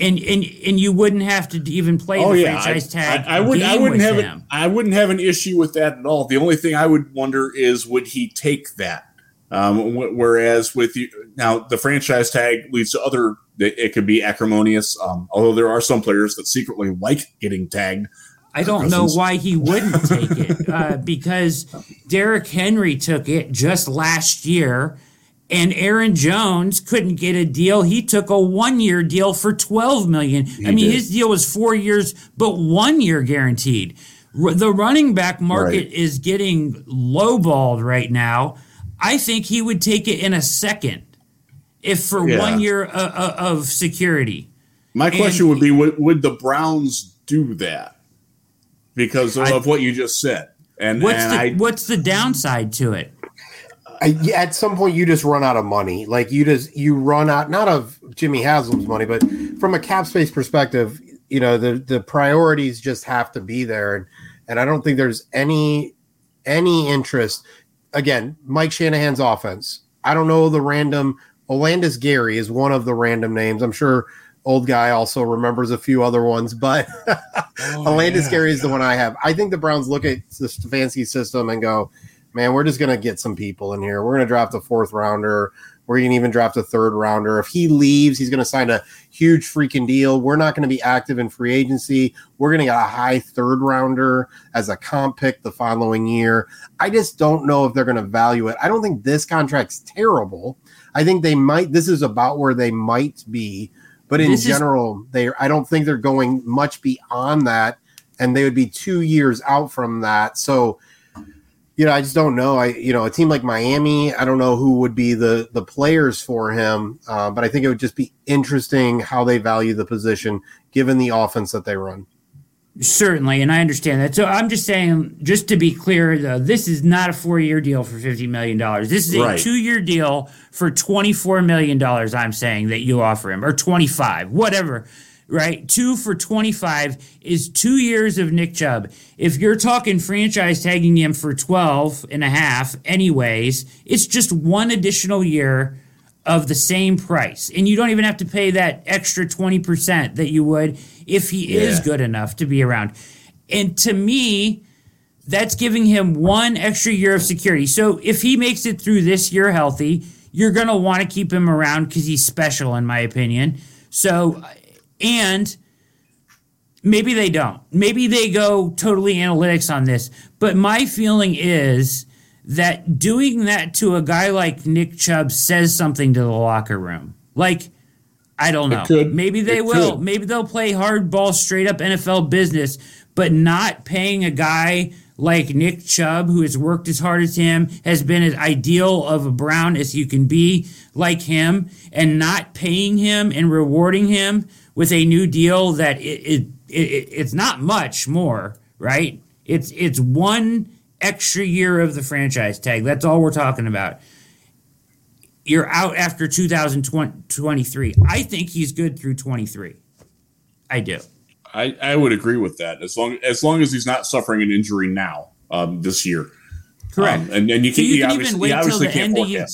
B: and and and you wouldn't have to even play oh, the yeah. franchise tag.
C: I, I, I would I wouldn't have an, I wouldn't have an issue with that at all. The only thing I would wonder is would he take that? Um, whereas with you now, the franchise tag leads to other it could be acrimonious. Um, although there are some players that secretly like getting tagged.
B: I don't know why he wouldn't take it uh, because Derrick Henry took it just last year, and Aaron Jones couldn't get a deal. He took a one-year deal for twelve million. He I mean, did. his deal was four years, but one year guaranteed. R- the running back market right. is getting lowballed right now. I think he would take it in a second if for yeah. one year uh, uh, of security.
C: My question and, would be: would, would, the Browns do that because of I, what you just said? And
B: what's
C: and
B: the
C: I,
B: what's the downside to it?
D: I, at some point, you just run out of money. Like you just you run out not of Jimmy Haslam's money, but from a cap space perspective, you know the the priorities just have to be there, and and I don't think there's any any interest. Again, Mike Shanahan's offense. I don't know the random Olandis Gary is one of the random names. I'm sure old guy also remembers a few other ones, but oh, Olandis yeah, Gary is yeah. the one I have. I think the Browns look at the Stefanski system and go, man, we're just gonna get some people in here. We're gonna draft a fourth rounder. We're gonna even draft a third rounder. If he leaves, he's gonna sign a huge freaking deal. We're not gonna be active in free agency. We're gonna get a high third rounder as a comp pick the following year. I just don't know if they're gonna value it. I don't think this contract's terrible. I think they might. This is about where they might be, but in this general, is- they. I don't think they're going much beyond that, and they would be two years out from that. So you know, I just don't know. I, you know, a team like Miami, I don't know who would be the the players for him, uh, but I think it would just be interesting how they value the position given the offense that they run.
B: Certainly, and I understand that. So I'm just saying, just to be clear, though, this is not a four year deal for $50 million. This is a right. two year deal for $24 million, I'm saying, that you offer him, or 25, whatever right? Two for 25 is two years of Nick Chubb. If you're talking franchise tagging him for 12 and a half, anyways, it's just one additional year of the same price. And you don't even have to pay that extra 20% that you would if he yeah. is good enough to be around. And to me, that's giving him one extra year of security. So if he makes it through this year healthy, you're going to want to keep him around because he's special, in my opinion. So and maybe they don't. Maybe they go totally analytics on this. But my feeling is that doing that to a guy like Nick Chubb says something to the locker room. Like, I don't know. Maybe they it will. Could. Maybe they'll play hardball, straight up NFL business, but not paying a guy like Nick Chubb, who has worked as hard as him, has been as ideal of a Brown as you can be like him, and not paying him and rewarding him with a new deal that it, it, it it's not much more, right? It's it's one extra year of the franchise tag. That's all we're talking about. You're out after 2023. I think he's good through 23. I do.
C: I, I would agree with that as long as long as he's not suffering an injury now um, this year.
B: Correct.
C: Um, and, and you can, you, you can even wait till the end of year.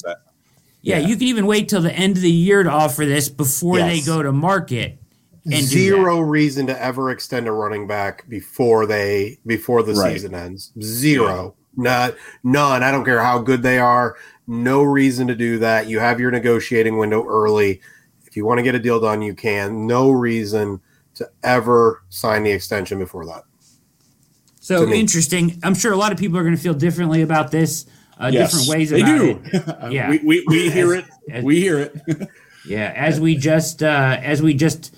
B: Yeah, yeah, you can even wait till the end of the year to offer this before yes. they go to market
D: zero reason to ever extend a running back before they before the right. season ends. Zero. Yeah. Not none. I don't care how good they are. No reason to do that. You have your negotiating window early. If you want to get a deal done, you can. No reason to ever sign the extension before that.
B: So interesting. I'm sure a lot of people are going to feel differently about this. Uh, yes, different ways they do.
C: It. yeah, we, we, we hear it. As, we hear it.
B: yeah, as we just uh, as we just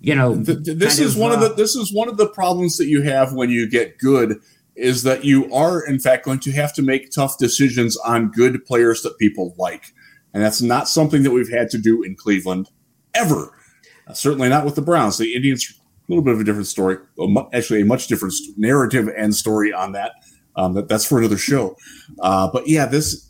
B: you know
C: this is of, one uh, of the this is one of the problems that you have when you get good is that you are in fact going to have to make tough decisions on good players that people like. And that's not something that we've had to do in cleveland ever. Uh, certainly not with the browns. The indians a little bit of a different story actually a much different narrative and story on that. Um, that, that's for another show. Uh, but yeah this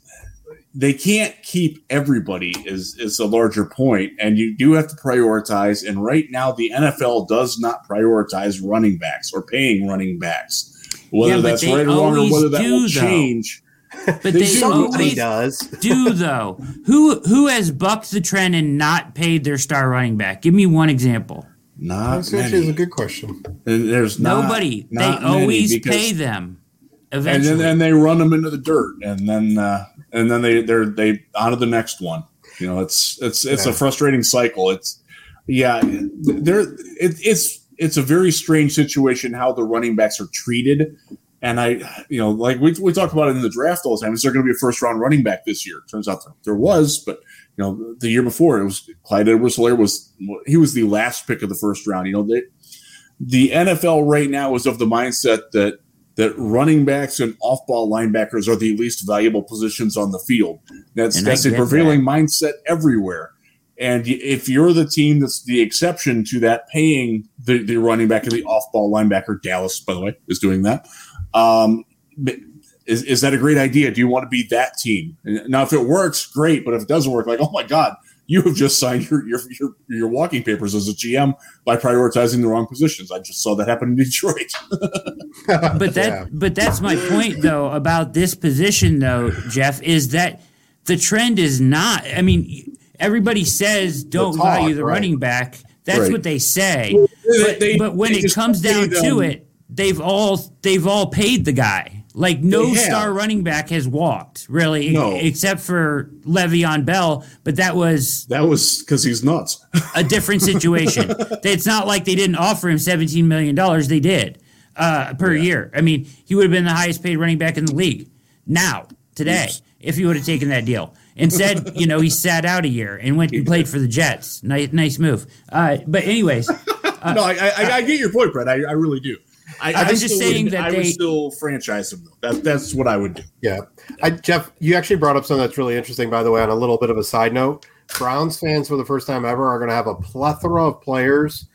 C: they can't keep everybody is is a larger point and you do have to prioritize and right now the NFL does not prioritize running backs or paying running backs. Whether yeah, that's right or wrong or whether that will though. change.
B: But they, they always does. do though. Who who has bucked the trend and not paid their star running back? Give me one example.
C: Not
D: that's actually a good question.
C: There's
B: not, nobody. not they always pay them Eventually.
C: And then and they run them into the dirt, and then uh, and then they they're they on to the next one. You know, it's it's it's yeah. a frustrating cycle. It's yeah, there it, it's it's a very strange situation how the running backs are treated. And I, you know, like we, we talk about it in the draft all the time. Is there going to be a first round running back this year? Turns out there there was, but you know, the year before it was Clyde Edwards-Helaire was he was the last pick of the first round. You know, they, the NFL right now is of the mindset that that running backs and off ball linebackers are the least valuable positions on the field. That's, that's a prevailing that. mindset everywhere. And if you're the team that's the exception to that, paying the, the running back and the off ball linebacker, Dallas, by the way, is doing that. Um, is, is that a great idea? Do you want to be that team? Now, if it works, great. But if it doesn't work, like, oh my God, you have just signed your, your your your walking papers as a GM by prioritizing the wrong positions. I just saw that happen in Detroit.
B: but that yeah. but that's my point though about this position though, Jeff, is that the trend is not. I mean, everybody says don't the talk, value the right. running back. That's right. what they say. But, they, but when it comes down to it, they've all they've all paid the guy. Like no star running back has walked really, no. except for Le'Veon Bell. But that was
C: that was because he's nuts.
B: a different situation. it's not like they didn't offer him seventeen million dollars. They did uh, per yeah. year. I mean, he would have been the highest paid running back in the league now today Oops. if he would have taken that deal. Instead, you know, he sat out a year and went and played for the Jets. Nice, nice move. Uh, but anyways,
C: uh, no, I, I, I, get your point, Brett. I, I really do. I,
B: I was just saying
C: would,
B: that
C: I
B: they,
C: would still franchise them Though. That, that's what I would do.
D: Yeah, I, Jeff, you actually brought up something that's really interesting. By the way, on a little bit of a side note, Browns fans for the first time ever are going to have a plethora of players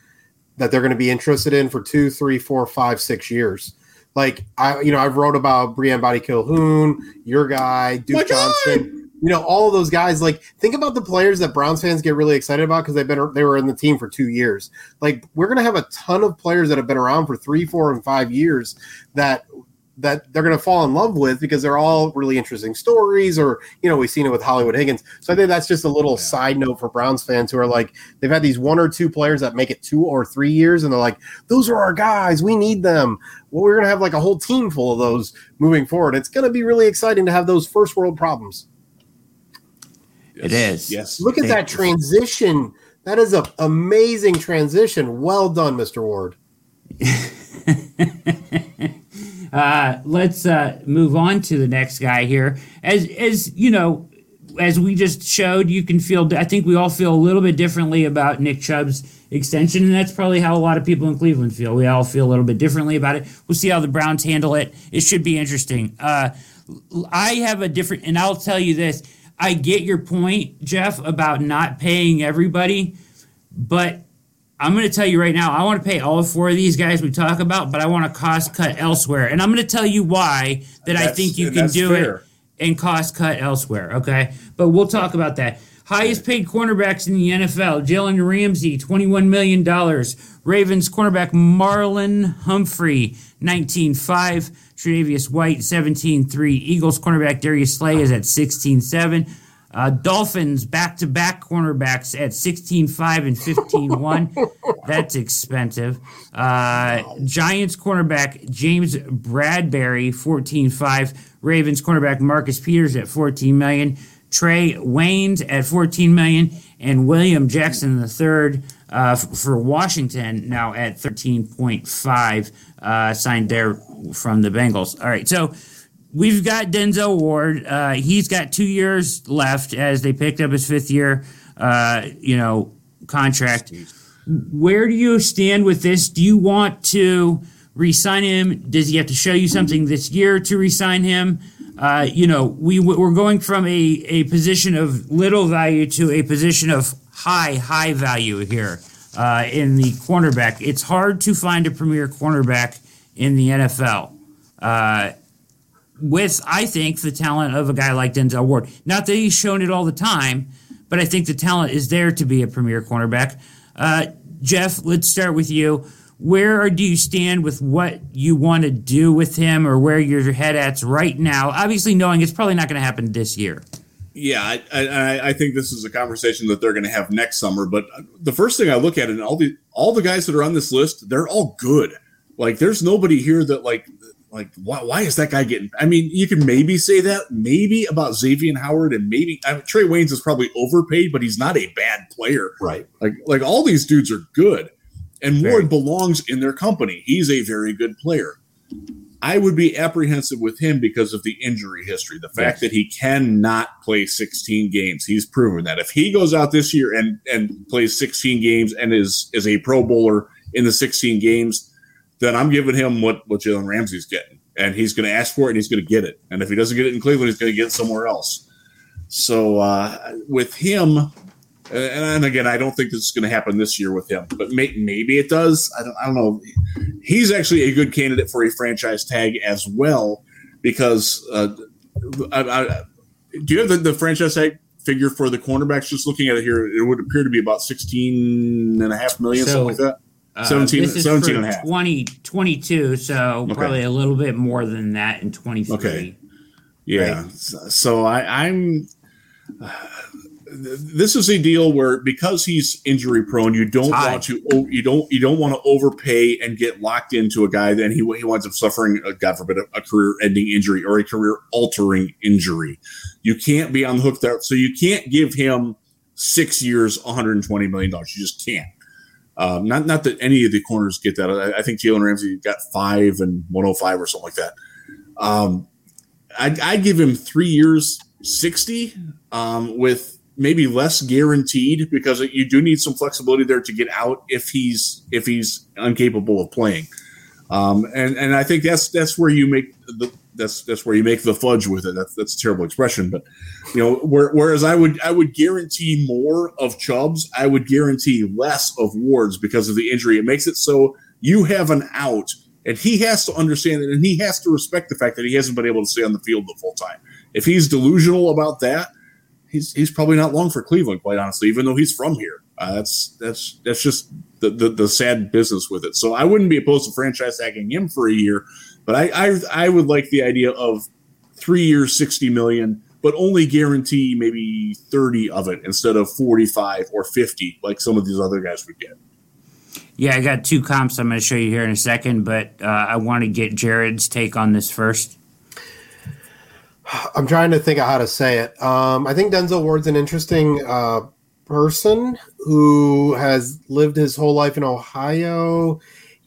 D: that they're going to be interested in for two, three, four, five, six years. Like I, you know, I've wrote about Brian Body Calhoun, your guy, Duke My Johnson. God you know, all of those guys. Like, think about the players that Browns fans get really excited about because they've been they were in the team for two years. Like, we're gonna have a ton of players that have been around for three, four, and five years that that they're going to fall in love with because they're all really interesting stories or you know we've seen it with hollywood higgins so i think that's just a little yeah. side note for browns fans who are like they've had these one or two players that make it two or three years and they're like those are our guys we need them well we're going to have like a whole team full of those moving forward it's going to be really exciting to have those first world problems
B: Yes. It is.
C: Yes.
D: Look at that transition. That is an amazing transition. Well done, Mr. Ward.
B: uh, let's uh, move on to the next guy here. As as you know, as we just showed, you can feel. I think we all feel a little bit differently about Nick Chubb's extension, and that's probably how a lot of people in Cleveland feel. We all feel a little bit differently about it. We'll see how the Browns handle it. It should be interesting. Uh, I have a different, and I'll tell you this I get your point, Jeff, about not paying everybody, but I'm going to tell you right now, I want to pay all four of these guys we talk about, but I want to cost cut elsewhere. And I'm going to tell you why that that's, I think you can do fair. it and cost cut elsewhere. Okay. But we'll talk about that. Highest paid cornerbacks in the NFL Jalen Ramsey, $21 million. Ravens cornerback Marlon Humphrey, 19.5. Tre'Davious White, 17.3. Eagles cornerback Darius Slay is at 16.7. Uh, Dolphins back to back cornerbacks at 16.5 and 15.1. That's expensive. Uh, Giants cornerback James Bradberry, 14.5. Ravens cornerback Marcus Peters at 14 million. Trae Waynes at 14 million. And William Jackson III uh, for Washington now at 13.5, uh, signed there from the Bengals. All right, so we've got Denzel Ward. Uh, he's got two years left as they picked up his fifth year, uh, you know, contract. Where do you stand with this? Do you want to resign him? Does he have to show you something this year to resign him? Uh, you know, we we're going from a, a position of little value to a position of high, high value here uh, in the cornerback. It's hard to find a premier cornerback in the NFL. Uh, with, I think, the talent of a guy like Denzel Ward. Not that he's shown it all the time, but I think the talent is there to be a premier cornerback. Uh, Jeff, let's start with you. Where do you stand with what you want to do with him or where your head at's right now? Obviously, knowing it's probably not going to happen this year
C: yeah, I, I, I, think this is a conversation that they're going to have next summer. But the first thing I look at, and all the all the guys that are on this list, they're all good. Like, there's nobody here that like like why, why is that guy getting? I mean, you can maybe say that maybe about Xavier Howard, and maybe I mean, Trae Waynes is probably overpaid, but he's not a bad player.
D: Right.
C: Like like all these dudes are good, and Ward belongs in their company. He's a very good player. I would be apprehensive with him because of the injury history. The fact yes. that he cannot play 16 games. He's proven that. If he goes out this year and and plays 16 games and is is a pro bowler in the 16 games, then I'm giving him what what Jalen Ramsey's getting. And he's going to ask for it and he's going to get it. And if he doesn't get it in Cleveland, he's going to get it somewhere else. So uh, with him, and again, I don't think this is going to happen this year with him, but may, maybe it does. I don't, I don't know. He's actually a good candidate for a franchise tag as well because uh, I, I, do you have the, the franchise tag figure for the cornerbacks? Just looking at it here, it would appear to be about 16 and a half million, so, something like that. Uh, 17, 17 and a half.
B: 2022, so okay. probably a little bit more than that in 23.
C: Okay. Yeah. Right? So I, I'm. Uh, this is a deal where because he's injury prone, you don't want to you don't you don't want to overpay and get locked into a guy. Then he he winds up suffering, uh, God forbid, a, a career ending injury or a career altering injury. You can't be on the hook there, so you can't give him six years, 120 million dollars. You just can't. Um, not not that any of the corners get that. I, I think Jalen Ramsey got five and 105 or something like that. Um, I'd, I'd give him three years, 60 um, with maybe less guaranteed because you do need some flexibility there to get out if he's if he's incapable of playing. Um, and and I think that's that's where you make the that's that's where you make the fudge with it. That's that's a terrible expression, but you know, where, whereas I would I would guarantee more of Chubbs, I would guarantee less of Ward's because of the injury. It makes it so you have an out, and he has to understand it, and he has to respect the fact that he hasn't been able to stay on the field the full time. If he's delusional about that, he's he's probably not long for Cleveland, quite honestly. Even though he's from here, uh, that's that's that's just the, the, the sad business with it. So I wouldn't be opposed to franchise tagging him for a year, but I I, I would like the idea of three years, sixty million, but only guarantee maybe thirty of it instead of forty five or fifty like some of these other guys would get.
B: Yeah, I got two comps I'm going to show you here in a second, but uh, I want to get Jared's take on this first.
D: I'm trying to think of how to say it. Um, I think Denzel Ward's an interesting uh, person who has lived his whole life in Ohio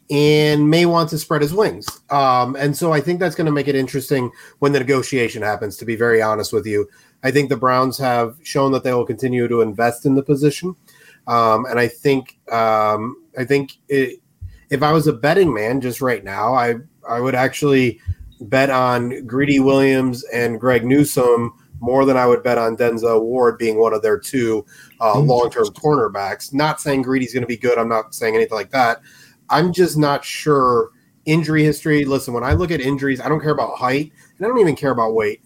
D: and may want to spread his wings. Um, and so I think that's going to make it interesting when the negotiation happens, to be very honest with you. I think the Browns have shown that they will continue to invest in the position. Um, and I think um, I think it, if I was a betting man just right now, I I would actually bet on Greedy Williams and Greg Newsome more than I would bet on Denzel Ward being one of their two uh, long term cornerbacks. Not saying Greedy's going to be good. I'm not saying anything like that. I'm just not sure. Injury history. Listen, when I look at injuries, I don't care about height and I don't even care about weight.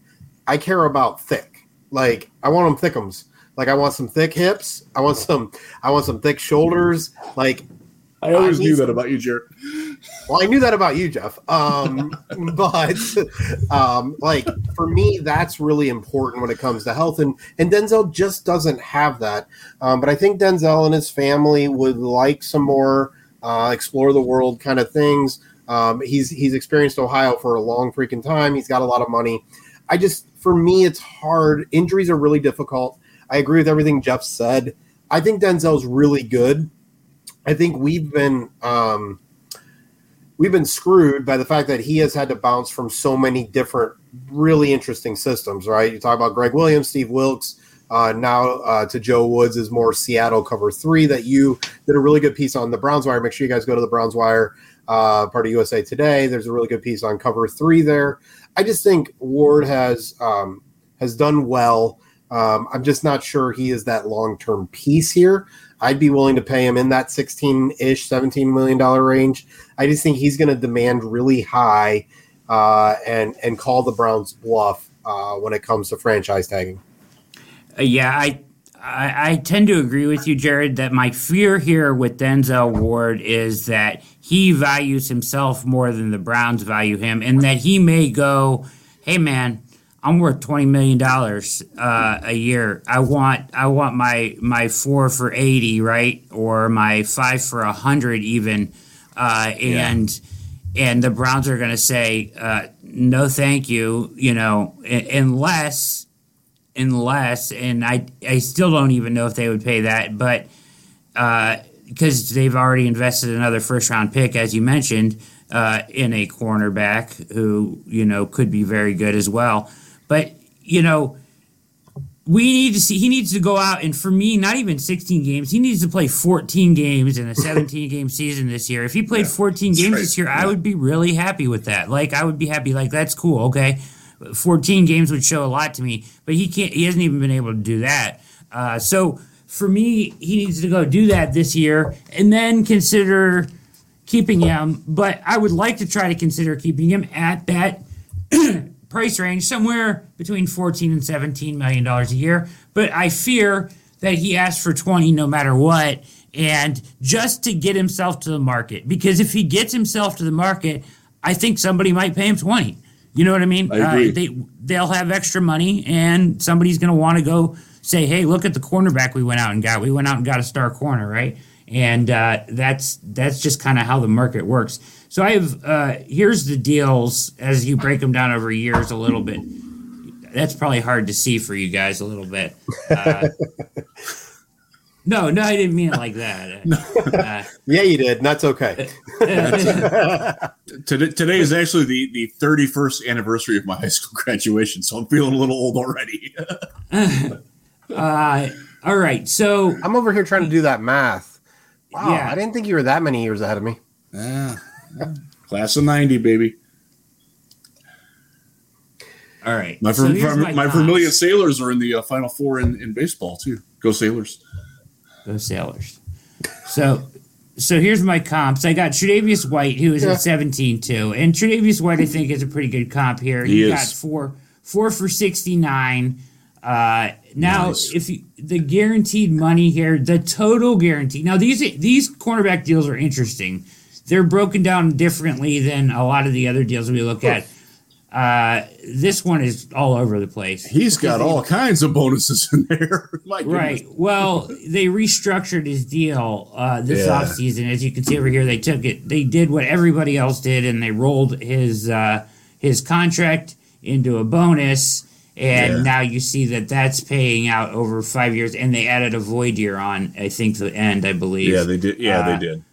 D: I care about thick. Like I want them thickums. Like I want some thick hips. I want some. I want some thick shoulders. Like
C: I always I knew that about you, Jared.
D: Well, I knew that about you, Jeff. Um, but um, like for me, that's really important when it comes to health, and and Denzel just doesn't have that. Um, but I think Denzel and his family would like some more uh, explore the world kind of things. Um, he's he's experienced Ohio for a long freaking time. He's got a lot of money. I just for me, it's hard. Injuries are really difficult. I agree with everything Jeff said. I think Denzel's really good. I think we've been um, we've been screwed by the fact that he has had to bounce from so many different really interesting systems. Right? You talk about Gregg Williams, Steve Wilks. Uh, now uh, to Joe Woods is more Seattle cover three that you did a really good piece on the Browns Wire. Make sure you guys go to the Browns Wire, uh, part of USA Today. There's a really good piece on cover three there. I just think Ward has um, has done well. Um, I'm just not sure he is that long term piece here. I'd be willing to pay him in that 16 ish, 17 million dollar range. I just think he's going to demand really high uh, and and call the Browns bluff uh, when it comes to franchise tagging.
B: Uh, yeah, I, I, I tend to agree with you, Jared. That my fear here with Denzel Ward is that he values himself more than the Browns value him, and that he may go, "Hey, man." I'm worth twenty million dollars uh, a year. I want I want my my four for eighty, right, or my five for a hundred even, uh, and yeah. and the Browns are going to say uh, no, thank you. You know, unless unless, and I I still don't even know if they would pay that, but because uh, they've already invested another first round pick, as you mentioned. Uh, in a cornerback who you know could be very good as well. But, you know, we need to see he needs to go out and for me not even 16 games he needs to play 14 games in a 17 game season this year. If he played yeah, 14 games right. this year yeah. i would be really happy with that. Like i would be happy like that's cool okay. 14 games would show a lot to me but he can't he hasn't even been able to do that. Uh, so for me he needs to go do that this year and then consider keeping him. But i would like to try to consider keeping him at that price range, somewhere between 14 and 17 million dollars a year. But I fear that he asked for 20 no matter what, and just to get himself to the market. Because if he gets himself to the market, I think somebody might pay him 20. You know what I mean?
C: I agree.
B: Uh, they they'll have extra money, and somebody's going to want to go say, hey, look at the cornerback we went out and got. We went out and got a star corner, right? And uh, that's that's just kind of how the market works. So I have uh, here's the deals as you break them down over years a little bit. That's probably hard to see for you guys a little bit. Uh, no, no, I didn't mean it like that.
D: Uh, yeah, you did. That's okay.
C: today, today is actually the, the 31st anniversary of my high school graduation, so I'm feeling a little old already.
B: uh, all right, so
D: I'm over here trying to do that math. Wow, yeah. I didn't think you were that many years ahead of me.
C: Yeah, class of '90, baby.
B: All right,
C: my, so my, my Vermilion Sailors are in the uh, Final Four in, in baseball too. Go Sailors!
B: Go Sailors! So so here's my comps. I got Tre'Davious White, who is yeah. at 17 too. And Tre'Davious White, I think, is a pretty good comp here. He, he got four four for 69. Uh, now, nice. if you, the guaranteed money here, the total guarantee. Now, these these cornerback deals are interesting. They're broken down differently than a lot of the other deals we look at. Uh, this one is all over the place.
C: He's got all kinds of bonuses in there.
B: right. Well, they restructured his deal uh, this yeah. offseason. As you can see over here, they took it. They did what everybody else did, and they rolled his uh, his contract into a bonus. And yeah. now you see that that's paying out over five years, and they added a void year on. I think the end, I believe.
C: Yeah, they did. Yeah, they uh, did.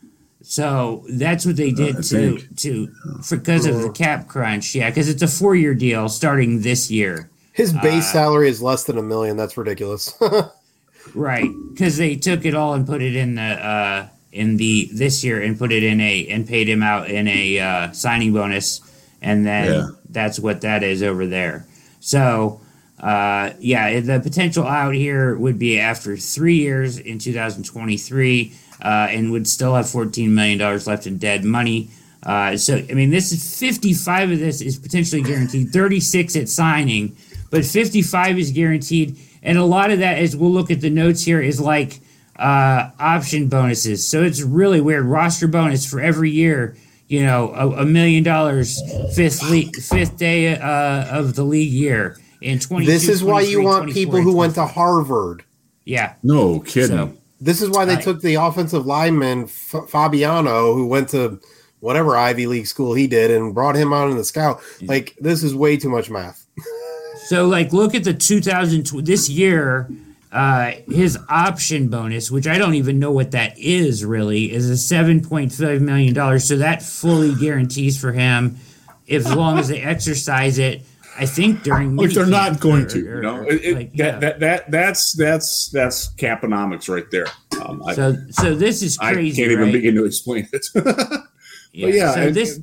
B: So that's what they did uh, to to because of the cap crunch. Yeah, because it's a four year deal starting this year.
D: His base uh, salary is less than a million. That's ridiculous.
B: right, because they took it all and put it in the uh, in the this year and put it in a and paid him out in a uh, signing bonus, and then yeah. that's what that is over there. So. Uh, yeah, the potential out here would be after three years in 2023 uh, and would still have $14 million left in dead money. Uh, so, I mean, this is 55 of this is potentially guaranteed, 36 at signing, but 55 is guaranteed. And a lot of that, as we'll look at the notes here, is like uh, option bonuses. So it's really weird. Roster bonus for every year, you know, a, a million dollars fifth league, fifth day uh, of the league year in 20.
D: This is why you want people who went to Harvard.
B: Yeah.
C: No kidding. So,
D: this is why they took the offensive lineman F- Fabiano, who went to whatever Ivy League school he did, and brought him on in the scout. Like this is way too much math.
B: so, like, look at the 2000 this year. Uh, his option bonus, which I don't even know what that is really, is a seven point five million dollars. So that fully guarantees for him, as long as they exercise it, I think during
C: which they're not going or, to. Or, you know, it, it, like, yeah. that, that that's that's that's caponomics right there.
B: Um, so I, so this is crazy.
C: I can't even begin to explain it.
B: yeah, yeah. So this.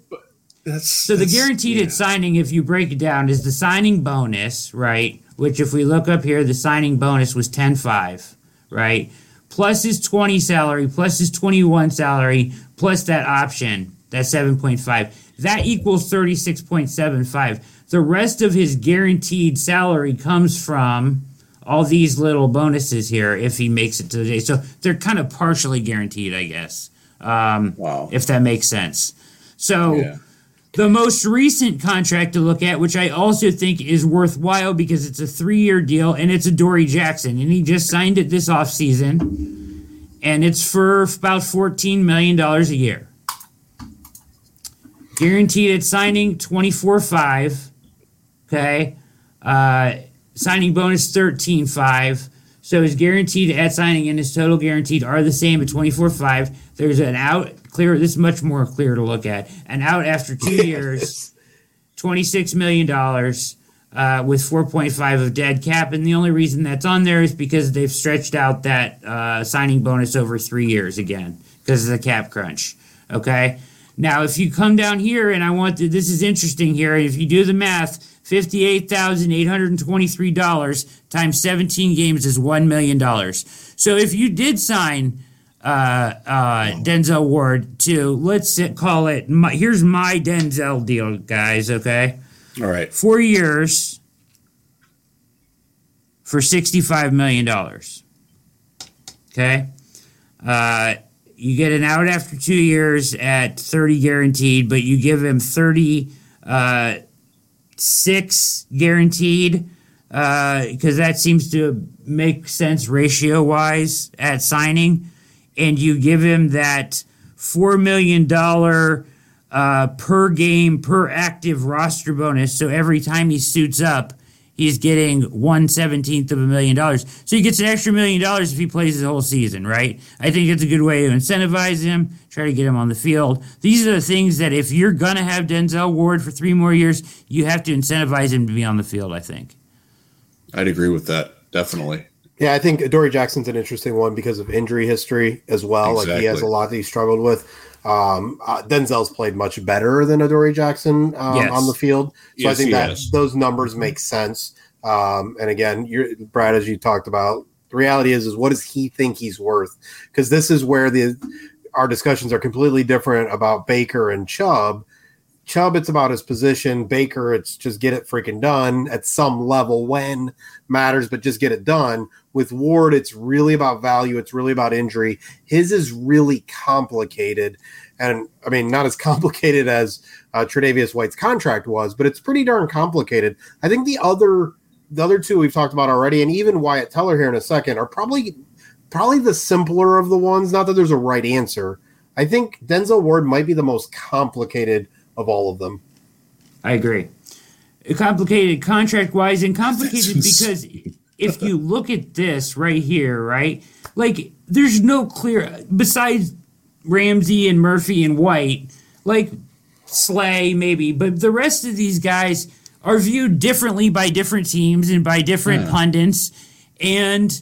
B: That's, so that's, the guaranteed yeah. signing, if you break it down, is the signing bonus, right? Which, if we look up here, the signing bonus was 10-5, right? Plus his 20 salary, plus his 21 salary, plus that option, that 7.5. That equals 36.75 the rest of his guaranteed salary comes from all these little bonuses here if he makes it to the day. So they're kind of partially guaranteed, I guess. Um, wow. If that makes sense. So yeah. the most recent contract to look at, which I also think is worthwhile because it's a three year deal and it's Adoree Jackson. And he just signed it this offseason. And it's for about $14 million a year. Guaranteed at signing 24 5 Okay. Uh, signing bonus 13.5. So his guaranteed at signing and his total guaranteed are the same at 24.5. There's an out clear. This is much more clear to look at. An out after two years, $26 million. Uh, with 4.5 of dead cap. And the only reason that's on there is because they've stretched out that uh, signing bonus over three years again because of the cap crunch. Okay. Now, if you come down here, and I want to, this is interesting here, if you do the math, $58,823 times 17 games is $1 million. So if you did sign uh, uh, Denzel Ward to, let's call it, my, here's my Denzel deal, guys, okay?
C: All right.
B: Four years for $65 million. Okay? Uh, you get an out after two years at 30 guaranteed, but you give him 30 uh, six guaranteed. because uh, that seems to make sense ratio wise at signing, and you give him that four million dollar uh, per game per active roster bonus. So every time he suits up, he's getting one seventeenth of a million dollars. So he gets an extra million dollars if he plays the whole season, right? I think it's a good way to incentivize him, try to get him on the field. These are the things that if you're gonna have Denzel Ward for three more years, you have to incentivize him to be on the field. I think.
C: I'd agree with that definitely.
D: Yeah, I think Adoree Jackson's an interesting one because of injury history as well. Exactly. Like he has a lot that he struggled with. Um, uh, Denzel's played much better than Adoree Jackson um, yes. on the field, so yes, I think that has. those numbers make sense. Um, and again, you're, Brad, as you talked about, the reality is, is what does he think he's worth? Because this is where the our discussions are completely different about Baker and Chubb. Chubb, it's about his position. Baker, it's just get it freaking done at some level when matters, but just get it done. With Ward, it's really about value. It's really about injury. His is really complicated. And I mean, not as complicated as uh, Tre'Davious White's contract was, but it's pretty darn complicated. I think the other the other two we've talked about already, and even Wyatt Teller here in a second, are probably probably the simpler of the ones. Not that there's a right answer. I think Denzel Ward might be the most complicated of all of them.
B: I agree. Complicated contract wise and complicated because if you look at this right here, right? Like there's no clear besides Ramsey and Murphy and White, like Slay maybe, but the rest of these guys are viewed differently by different teams and by different yeah. pundits and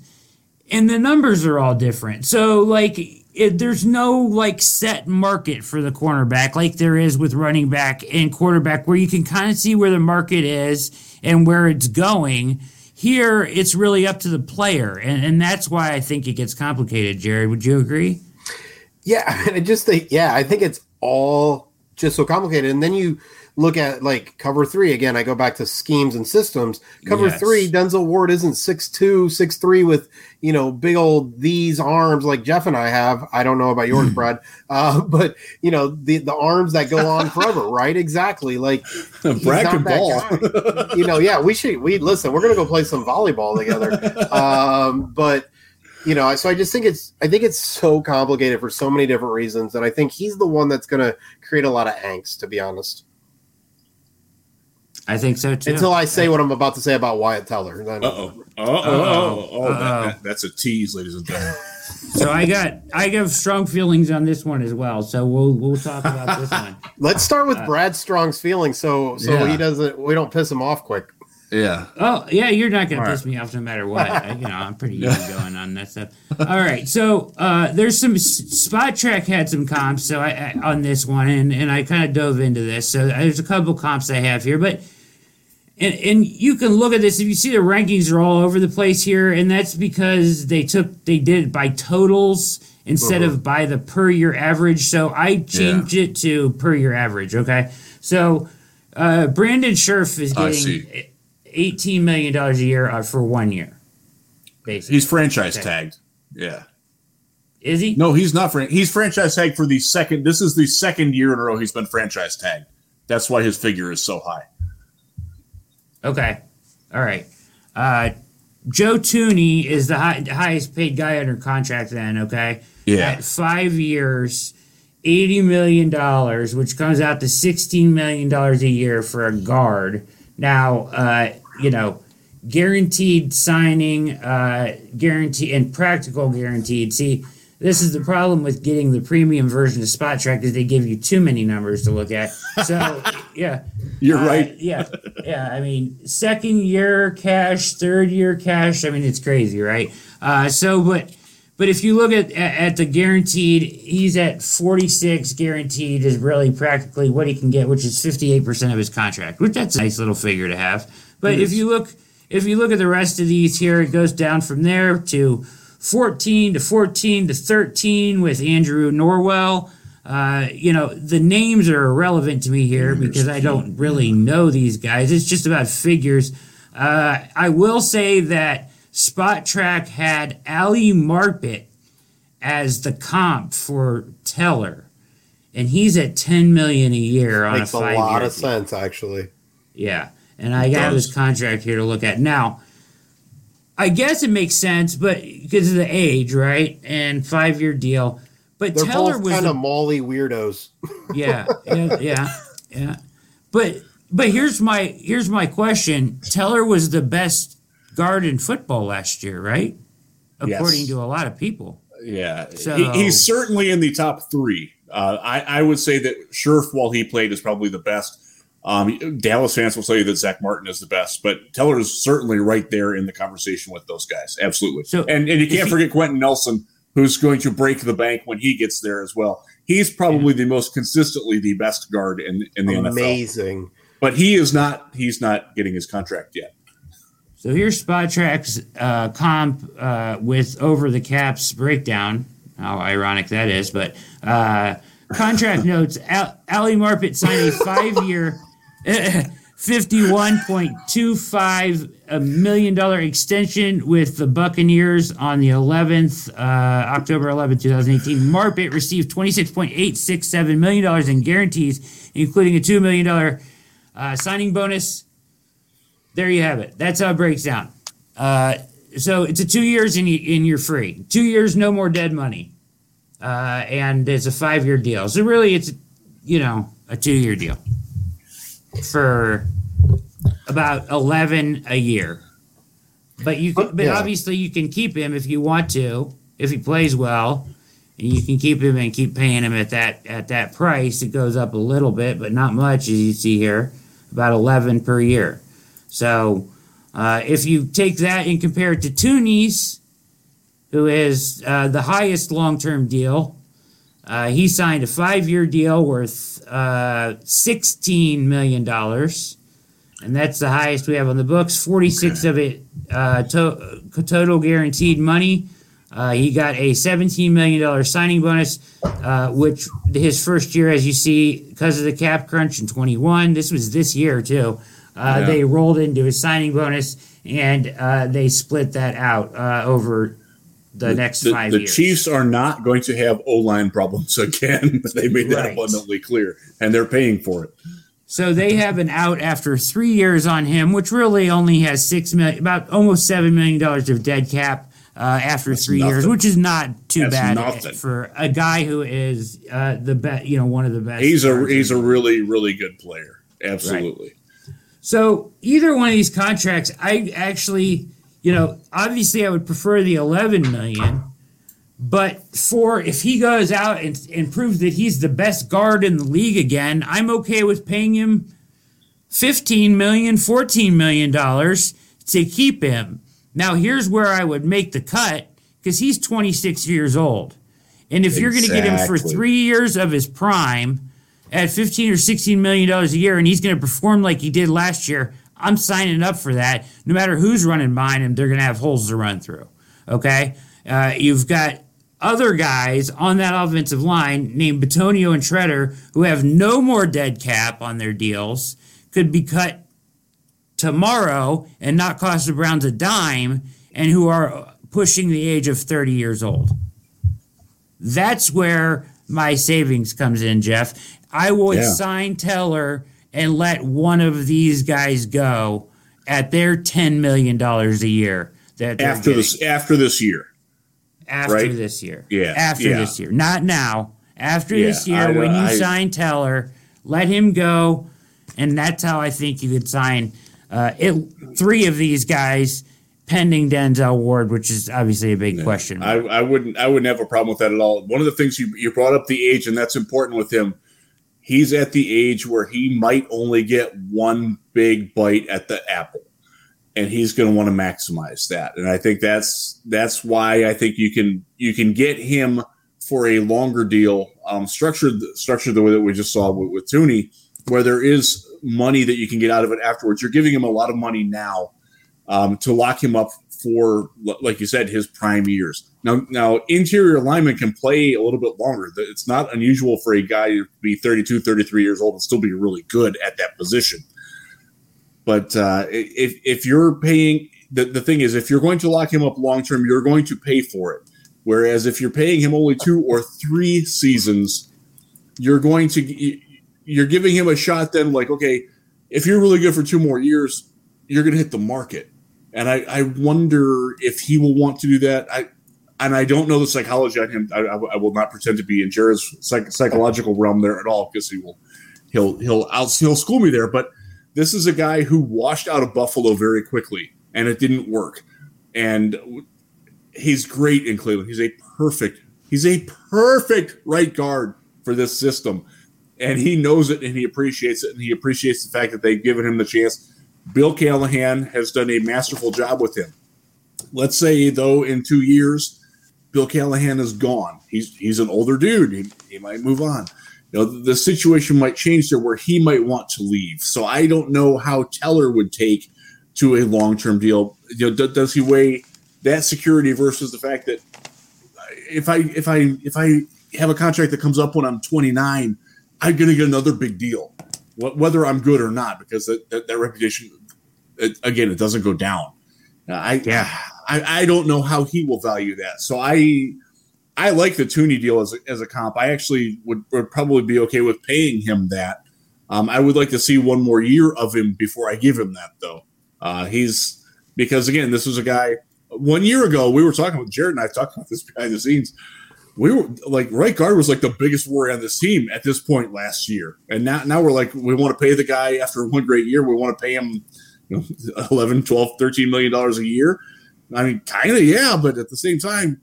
B: and the numbers are all different. So like it, there's no like set market for the cornerback like there is with running back and quarterback where you can kind of see where the market is and where it's going. Here it's really up to the player and, and that's why i think it gets complicated jared would you agree?
D: Yeah i just think yeah i think it's all just so complicated. And then you look at like cover three again. I go back to schemes and systems. Cover yes. three, Denzel Ward isn't six two, six three with you know big old these arms like Jeff and I have. I don't know about yours, Brad, uh, but you know the the arms that go on forever, right? Exactly. Like
C: Brad ball.
D: you know, yeah, we should we listen. We're gonna go play some volleyball together. Um, but you know, so I just think it's I think it's so complicated for so many different reasons, and I think he's the one that's going to create a lot of angst, to be honest.
B: I think so too.
D: Until I say what I'm about to say about Wyatt Teller.
C: Uh oh. Uh oh. Oh, that's a tease, ladies and gentlemen.
B: so I got I have strong feelings on this one as well. So we'll we'll talk about this one.
D: Let's start with uh, Brad Strong's feelings, so so yeah. he doesn't we don't piss him off quick.
C: Yeah.
B: Oh yeah, you're not gonna All piss right. me off no matter what. I, you know, I'm pretty easy going on that stuff. All right, so uh, there's some Spotrac had some comps, so I, I on this one, and and I kind of dove into this. So there's a couple comps I have here, but and, and you can look at this if you see the rankings are all over the place here and that's because they took they did it by totals instead uh-huh. of by the per year average. So i changed yeah. it to per year average okay? So uh, brandon Scherff is getting 18 million dollars a year uh, for one year
C: basically. He's franchise okay. tagged. Yeah.
B: Is he?
C: No he's not fran- he's franchise tagged for the second this is the second year in a row he's been franchise tagged. That's why his figure is so high
B: Okay. All right. Uh, Joe Thuney is the high, highest paid guy under contract then, okay?
C: Yeah.
B: At five years, $80 million, which comes out to $16 million a year for a guard. Now, uh, you know, guaranteed signing, uh, guarantee, and practical guaranteed. See, this is the problem with getting the premium version of Spotrac is they give you too many numbers to look at. So yeah,
C: you're uh, right.
B: Yeah, yeah. I mean, second year cash, third year cash. I mean, it's crazy, right? Uh, so, but but if you look at at the guaranteed, he's at 46 guaranteed is really practically what he can get, which is 58 percent of his contract, which that's a nice little figure to have. But if you look if you look at the rest of these here, it goes down from there to 14 to 14 to 13 with Andrew Norwell. Uh, you know, the names are irrelevant to me here because I don't really know these guys. It's just about figures. Uh, I will say that Spotrac had Ali Marpet as the comp for Teller, and he's at 10 million a year on
D: Makes
B: a five.
D: Makes a lot of sense, actually.
B: Yeah. and I got his contract here to look at now. I guess it makes sense, but because of the age, right, and five year deal. But
D: They're
B: Teller
D: both
B: was
D: kind of molly weirdos.
B: yeah, yeah, yeah, yeah. But but here's my here's my question. Teller was the best guard in football last year, right? According
C: Yes.
B: to a lot of people.
C: Yeah,
B: So-
C: he, he's certainly in the top three. Uh, I, I would say that Scherff, while he played, is probably the best. Um, Dallas fans will tell you that Zach Martin is the best, but Teller is certainly right there in the conversation with those guys. Absolutely.
B: So,
C: and, and you can't forget Quenton Nelson, who's going to break the bank when he gets there as well. He's probably the most consistently the best guard in, in the
D: amazing. NFL.
C: But he is not he's not getting his contract yet.
B: So here's Spotrac's uh, comp uh, with over the caps breakdown. How ironic that is, but uh, contract notes. Al- Ali Marpet signed a five year $51.25 million extension with the Buccaneers on the 11th, uh, October 11th, 2018. Marpet received $26.867 million in guarantees, including a $2 million uh, signing bonus. There you have it. That's how it breaks down. Uh, so it's a two years and, you, and you're free. Two years, no more dead money. Uh, and it's a five year deal. So really, it's, you know, a two year deal for about 11 a year. But you but
D: Yeah.
B: obviously you can keep him if you want to, if he plays well. And you can keep him and keep paying him at that at that price. It goes up a little bit, but not much, as you see here, about eleven per year. So uh, if you take that and compare it to Thuney's, who is uh, the highest long term deal, uh, he signed a five year deal worth uh, $16 million. And that's the highest we have on the books. 46 of it uh, to- total guaranteed money. Uh, he got a $17 million signing bonus, uh, which his first year, as you see, because of the cap crunch in 21, this was this year too. Uh,
C: Yeah.
B: They rolled into his signing bonus and uh, they split that out uh, over the, next
C: the,
B: five
C: the
B: years.
C: Chiefs are not going to have O line problems again. they made that
B: Right.
C: abundantly clear, and they're paying for it.
B: So they have an out after three years on him, which really only has six million, about almost seven million dollars of dead cap uh, after three years, which is not too
C: That's
B: bad
C: nothing.
B: for a guy who is uh, the best, you know, one of the best.
C: He's a he's a really really good player. Absolutely.
B: So either one of these contracts, I actually, you know, obviously I would prefer the 11 million, but for if he goes out and, and proves that he's the best guard in the league again, I'm okay with paying him 15 million, 14 million dollars to keep him. Now here's where I would make the cut because he's 26 years old. And if you're going to get him for three years of his prime at 15 or 16 million dollars a year and he's going to perform like he did last year, I'm signing up for that. No matter who's running behind him, they're going to have holes to run through. Okay? Uh, you've got other guys on that offensive line named Bitonio and Tretter who have no more dead cap on their deals, could be cut tomorrow and not cost the Browns a dime, and who are pushing the age of 30 years old. That's where my savings comes in, Jeff. I would
C: Yeah.
B: sign Teller and let one of these guys go at their $10 million a year. That
C: After
B: getting
C: this after this year.
B: after
C: right?
B: this year.
C: Yeah,
B: After
C: yeah.
B: this year. Not now. After
C: Yeah,
B: this year,
C: I-
B: when you
C: I-
B: sign Teller, let him go. And that's how I think you could sign uh, it, three of these guys pending Denzel Ward, which is obviously a big question.
C: I, I wouldn't I wouldn't have a problem with that at all. One of the things you you brought up the age, and that's important with him. He's at the age where he might only get one big bite at the apple, and he's going to want to maximize that. And I think that's that's why I think you can you can get him for a longer deal, um, structured structured the way that we just saw with, with Thuney, where there is money that you can get out of it afterwards. You're giving him a lot of money now um, to lock him up for, like you said, his prime years. Now, now interior lineman can play a little bit longer. It's not unusual for a guy to be 32, 33 years old and still be really good at that position. But uh, if if you're paying, the, the thing is, if you're going to lock him up long term, you're going to pay for it. Whereas if you're paying him only two or three seasons, you're going to you're giving him a shot. Then, like, okay, if you're really good for two more years, you're going to hit the market. And I, I wonder if he will want to do that. I and I don't know the psychology on him. I, I, I will not pretend to be in Jared's psych, psychological realm there at all because he will he'll he'll he'll school me there. But this is a guy who washed out of Buffalo very quickly, and it didn't work. And he's great in Cleveland. He's a perfect he's a perfect right guard for this system, and he knows it and he appreciates it, and he appreciates the fact that they've given him the chance. Bill Callahan has done a masterful job with him. Let's say though, in two years Bill Callahan is gone. He's he's an older dude. He, he might move on. You know, the, the situation might change there where he might want to leave. So I don't know how Teller would take to a long term deal. You know, d- does he weigh that security versus the fact that if I if I if I have a contract that comes up when I'm 29, I'm going to get another big deal, whether I'm good or not, because that, that, that reputation, it, again, it doesn't go down. I yeah. I, I don't know how he will value that. So I I like the Thuney deal as a, as a comp. I actually would, would probably be okay with paying him that. Um, I would like to see one more year of him before I give him that, though. Uh, he's because again, this was a guy. One year ago, we were talking with Jared and I talked about this behind the scenes. We were like right guard was like the biggest worry on this team at this point last year, and now now we're like we want to pay the guy after one great year. We want to pay him you know, 11, 12, 13 million dollars a year I mean, kind of, yeah, but at the same time,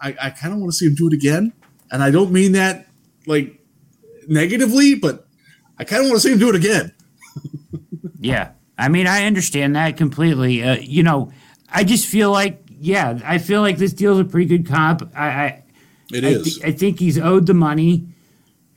C: I, I kind of want to see him do it again. And I don't mean that like negatively, but I kind of want to see him do it again.
B: yeah. I mean, I understand that completely. Uh, you know, I just feel like, yeah, I feel like this deal's a pretty good comp. I, I
C: it
B: I
C: is.
B: Th- I think he's owed the money,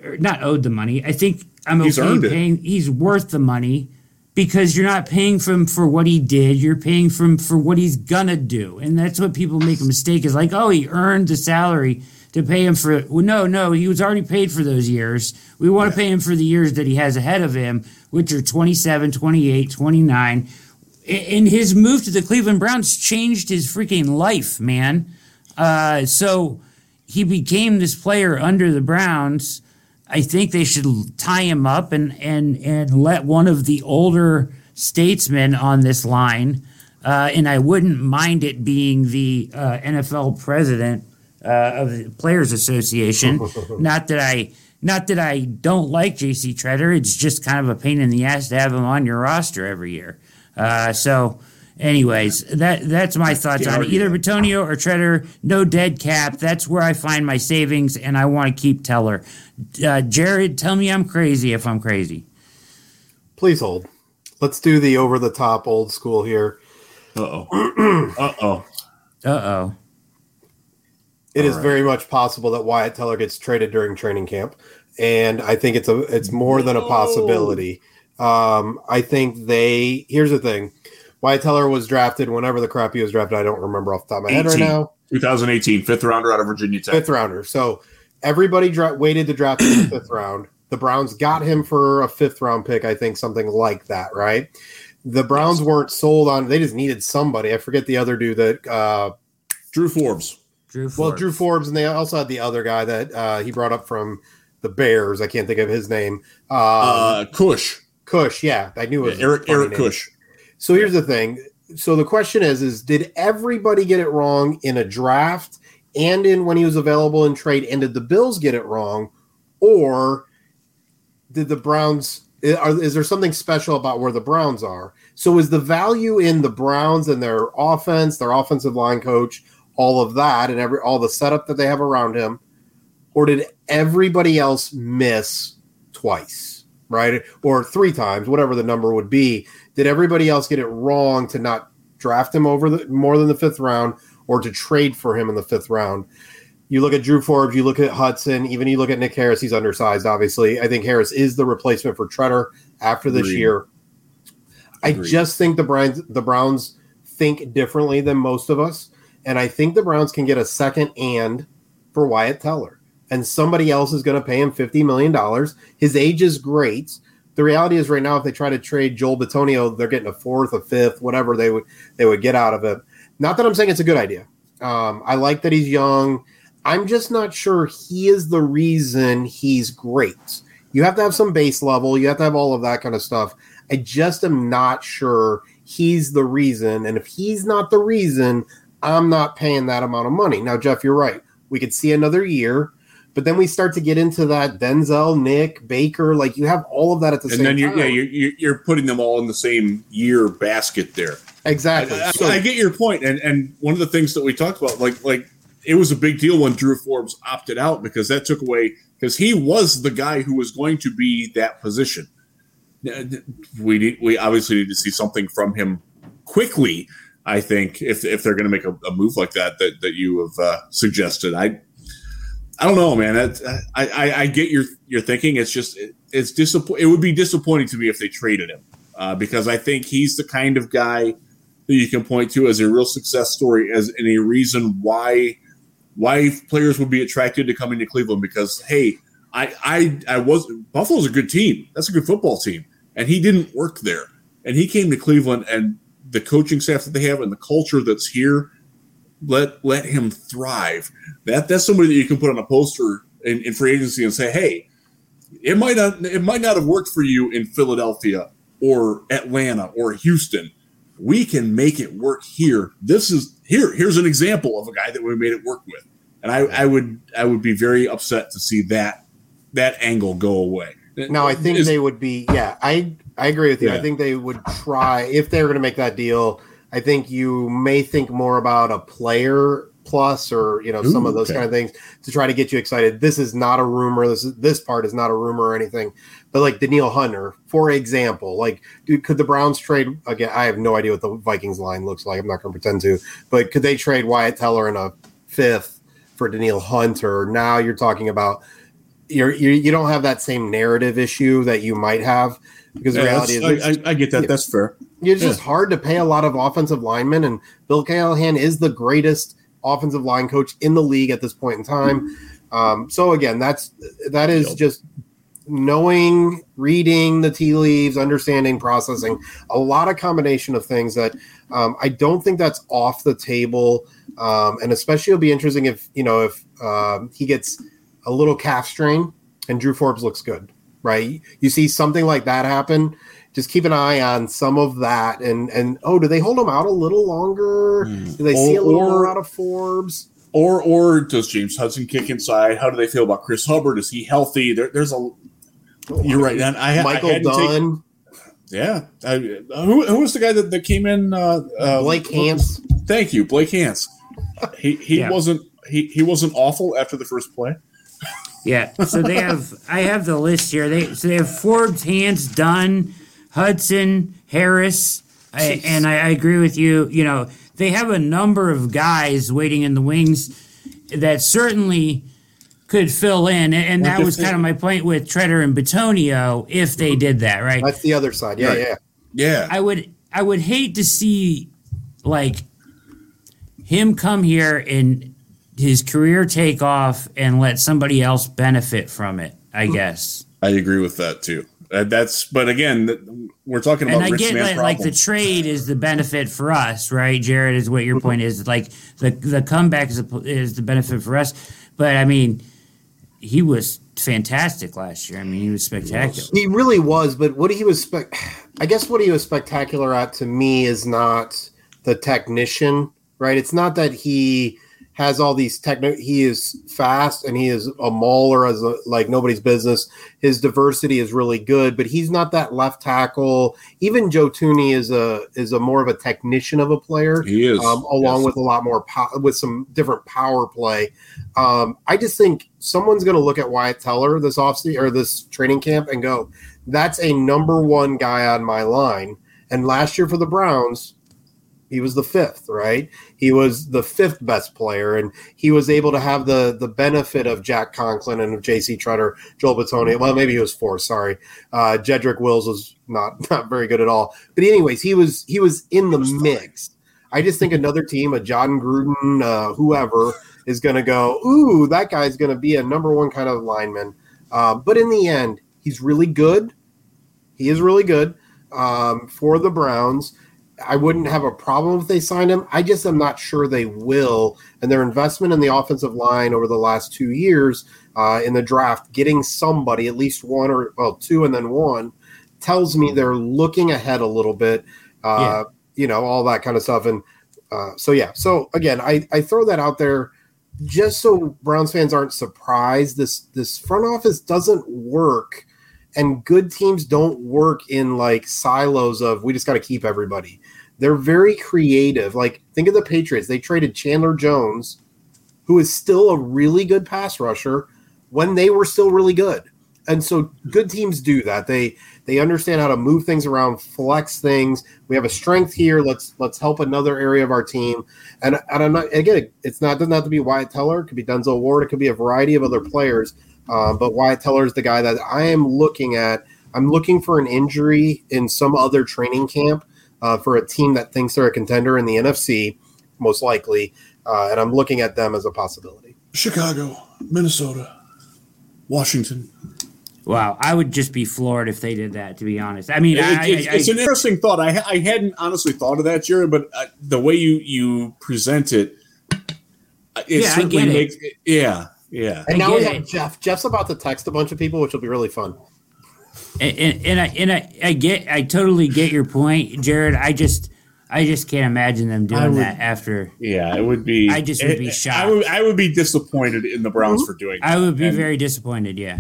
B: or not owed the money. I think I'm
C: he's
B: okay paying. It. He's worth the money because you're not paying for him for what he did you're paying for him for what he's gonna do. And that's what people make a mistake is like oh he earned the salary to pay him for well, no no he was already paid for those years. We want to yeah. pay him for the years that he has ahead of him which are 27 28 29 and his move to the cleveland browns changed his freaking life man. Uh, so he became this player under the browns I think they should tie him up and and and let one of the older statesmen on this line, uh, and I wouldn't mind it being the uh, NFL president uh, of the Players Association. not that I not that I don't like J.C. Tretter. It's just kind of a pain in the ass to have him on your roster every year. Uh, so Anyways, that that's my thoughts on it. Either Bitonio or Tretter, no dead cap. That's where I find my savings, and I want to keep Teller. Uh, Jared, tell me I'm crazy if I'm crazy.
D: Please hold. Let's do the over the top old school here.
C: Uh oh. uh oh.
B: Uh oh.
D: It All is right. very much possible that Wyatt Teller gets traded during training camp, and I think it's a it's more than a possibility. Um, I think they. Here's the thing Wyatt Teller was drafted whenever the crap he was drafted. I don't remember off the top of my 18, head right now.
C: 2018, fifth rounder out of Virginia Tech.
D: Fifth rounder. So everybody dra- waited to draft him in the fifth round. The Browns got him for a fifth round pick, I think, something like that, right? The Browns yes. weren't sold on. They just needed somebody. I forget the other dude that. Uh,
C: Drew Forbes.
B: Drew Forbes.
D: Well, Drew Forbes, and they also had the other guy that uh, he brought up from the Bears. I can't think of his name.
C: Um, uh, Kush.
D: Kush, yeah, I knew it.
C: Yeah, Eric Eric name. Kush.
D: So here's the thing. So the question is: Is did everybody get it wrong in a draft and in when he was available in trade? And did the Bills get it wrong, or did the Browns? Eh, is there something special about where the Browns are? So is the value in the Browns and their offense, their offensive line coach, all of that, and every all the setup that they have around him, or did everybody else miss twice, right, or three times, whatever the number would be? Did everybody else get it wrong to not draft him over the more than the fifth round or to trade for him in the fifth round? You look at Drew Forbes, you look at Hudson, even you look at Nick Harris. He's undersized, obviously. I think Harris is the replacement for Tretter after this Agreed. year. I just think the Browns the Browns think differently than most of us, and I think the Browns can get a second and for Wyatt Teller, and somebody else is going to pay him fifty million dollars. His age is great the reality is right now, if they try to trade Joel Bitonio, they're getting a fourth, a fifth, whatever they would they would get out of it. Not that I'm saying it's a good idea. Um, I like that he's young. I'm just not sure he is the reason he's great. You have to have some base level. You have to have all of that kind of stuff. I just am not sure he's the reason. And if he's not the reason, I'm not paying that amount of money. Now, Jeff, you're right. We could see another year, but then we start to get into that Denzel, Nick, Baker. Like you have all of that at the
C: and
D: same
C: then you're,
D: time.
C: yeah, you're, you're putting them all in the same year basket there.
D: Exactly.
C: I, I,
D: So-
C: I get your point. and and one of the things that we talked about, like like it was a big deal when Drew Forbes opted out because that took away because he was the guy who was going to be that position. We need, we obviously need to see something from him quickly. I think if if they're going to make a, a move like that that that you have uh, suggested, I I don't know, man. I, I I get your your thinking. It's just it, it's disappoint. It would be disappointing to me if they traded him uh, because I think he's the kind of guy that you can point to as a real success story as in a reason why why players would be attracted to coming to Cleveland because hey, I I I was Buffalo's a good team. That's a good football team, and he didn't work there, and he came to Cleveland and the coaching staff that they have and the culture that's here let let him thrive. That that's somebody that you can put on a poster in, in free agency and say, hey, it might not it might not have worked for you in Philadelphia or Atlanta or Houston. We can make it work here. This is here. Here's an example of a guy that we made it work with. And I, I would I would be very upset to see that that angle go away.
D: No, I think they would be. Yeah, I I agree with you. I think they would try if they were going to make that deal. I think you may think more about a player plus or you know some of those
C: okay.
D: kind of things to try to get you excited. This is not a rumor. This is this part is not a rumor or anything. But like Danielle Hunter, for example, like dude, could the Browns trade again? I have no idea what the Vikings line looks like. I'm not going to pretend to. But could they trade Wyatt Teller in a fifth for Danielle Hunter? Now you're talking about you're, you you don't have that same narrative issue that you might have because the
C: Yeah,
D: reality is
C: I, I, I get that. That's fair.
D: It's just hard to pay a lot of offensive linemen, and Bill Callahan is the greatest offensive line coach in the league at this point in time. Um, so again, that's that is
C: Yep.
D: just knowing, reading the tea leaves, understanding, processing, a lot of combination of things that um, I don't think that's off the table. Um, and especially it'll be interesting if you know if um, he gets a little calf strain and Drew Forbes looks good, right? You see something like that happen. Just keep an eye on some of that, and and oh, do they hold him out a little longer? Do they see a
C: Or-
D: little
C: or-
D: more out of Forbes?
C: Or or does James Hudson kick inside? How do they feel about Chris Hubbard? Is he healthy? There, there's a. You're right. And I, I
D: Michael
C: had to take-
D: Dunn,
C: yeah. I, who, who was the guy that, that came in? Uh, uh,
D: Blake Hance.
C: Thank you, Blake Hance. He he
B: Yeah.
C: wasn't he, he wasn't awful after the first play.
B: Yeah. So they have I have the list here. They so they have Forbes, Hance, Dunn, Hudson, Harris, I, and I, I agree with you. You know they have a number of guys waiting in the wings that certainly could fill in, and, and that was kind of my point with Tretter and Bitonio if they did that right.
D: That's the other side. Yeah,
C: Right.
D: yeah.
C: Yeah,
B: I would I would hate to see like him come here and his career take off and let somebody else benefit from it. I guess.
C: I agree with that too. Uh, that's but again, we're talking about
B: and I
C: rich
B: get like, like the trade is the benefit for us, right? Jared is what your point is. Like the the comeback is a, is the benefit for us, but I mean, he was fantastic last year. I mean, he was spectacular.
D: He really was, but what he was spec I guess what he was spectacular at to me is not the technician, right? It's not that he has all these techno he is fast and he is a mauler as a, like nobody's business. His diversity is really good, but he's not that left tackle. Even Joe Thuney is a is a more of a technician of a player
C: he is
D: um, along
C: Yes.
D: with a lot more pow- with some different power play. Um, I just think someone's going to look at Wyatt Teller this offseason or this training camp and go, "That's a number one guy on my line." And last year for the Browns, he was the fifth, right? He was the fifth best player, and he was able to have the the benefit of Jack Conklin and of J.C. Tretter, Joel Bitonio. Well, maybe he was four. Sorry, uh, Jedrick Wills was not not very good at all. But anyways, he was he was in the mix. I just think another team, a Jon Gruden, uh, whoever, is going to go. Ooh, that guy's going to be a number one kind of lineman. Uh, but in the end, he's really good. He is really good um, for the Browns. I wouldn't have a problem if they signed him. I just am not sure they will. And their investment in the offensive line over the last two years uh, in the draft, getting somebody, at least one or well, two and then one, tells me they're looking ahead a little bit. Uh, yeah. You know, all that kind of stuff. And uh, so, yeah. So again, I, I throw that out there just so Browns fans aren't surprised. This this front office doesn't work, and good teams don't work in like silos of we just got to keep everybody. They're very creative. Like think of the Patriots. They traded Chandler Jones, who is still a really good pass rusher, when they were still really good. And so good teams do that. They they understand how to move things around, flex things. We have a strength here. Let's let's help another area of our team. And, and I'm not again. It's not doesn't have to be Wyatt Teller. It could be Denzel Ward. It could be a variety of other players. Um, but Wyatt Teller is the guy that I am looking at. I'm looking for an injury in some other training camp uh, for a team that thinks they're a contender in the NFC, most likely. Uh, and I'm looking at them as a possibility.
C: Chicago, Minnesota, Washington,
B: Wow, I would just be floored if they did that. To be honest, I mean, it, I,
C: it's,
B: I,
C: it's an interesting thought. I, I hadn't honestly thought of that, Jared, but uh, the way you you present it, uh, it yeah, certainly makes it. yeah, yeah.
D: And now we have it. Jeff. Jeff's about to text a bunch of people, which will be really fun.
B: And, and, and I and I, I get, I totally get your point, Jared. I just. I just can't imagine them doing would, that after.
C: Yeah, it would be.
B: I just would be shocked. I
C: would, I would be disappointed in the Browns for doing.
B: I would be and, very disappointed. Yeah.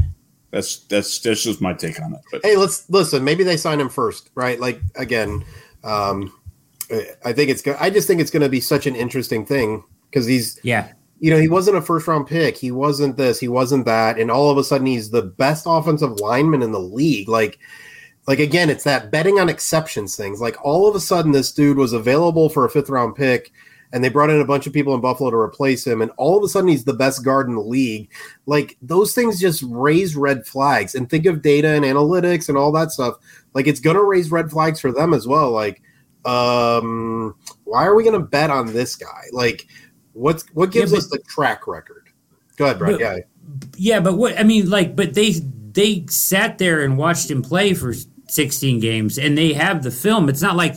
C: That's that's that's just my take on it.
D: But hey, let's listen. Maybe they sign him first, right? Like again, um, I think it's. I just think it's going to be such an interesting thing because he's
B: yeah.
D: You know, he wasn't a first round pick. He wasn't this. He wasn't that. And all of a sudden, he's the best offensive lineman in the league. Like, like again, it's that betting on exceptions things. Like all of a sudden, this dude was available for a fifth round pick and they brought in a bunch of people in Buffalo to replace him, and all of a sudden he's the best guard in the league. Like those things just raise red flags. And think of data and analytics and all that stuff. Like it's gonna raise red flags for them as well. Like, um, why are we gonna bet on this guy? Like, what's what gives yeah, but, us the track record? Go ahead, Brad. yeah.
B: Yeah, but what I mean, like, but they they sat there and watched him play for 16 games, and they have the film. It's not like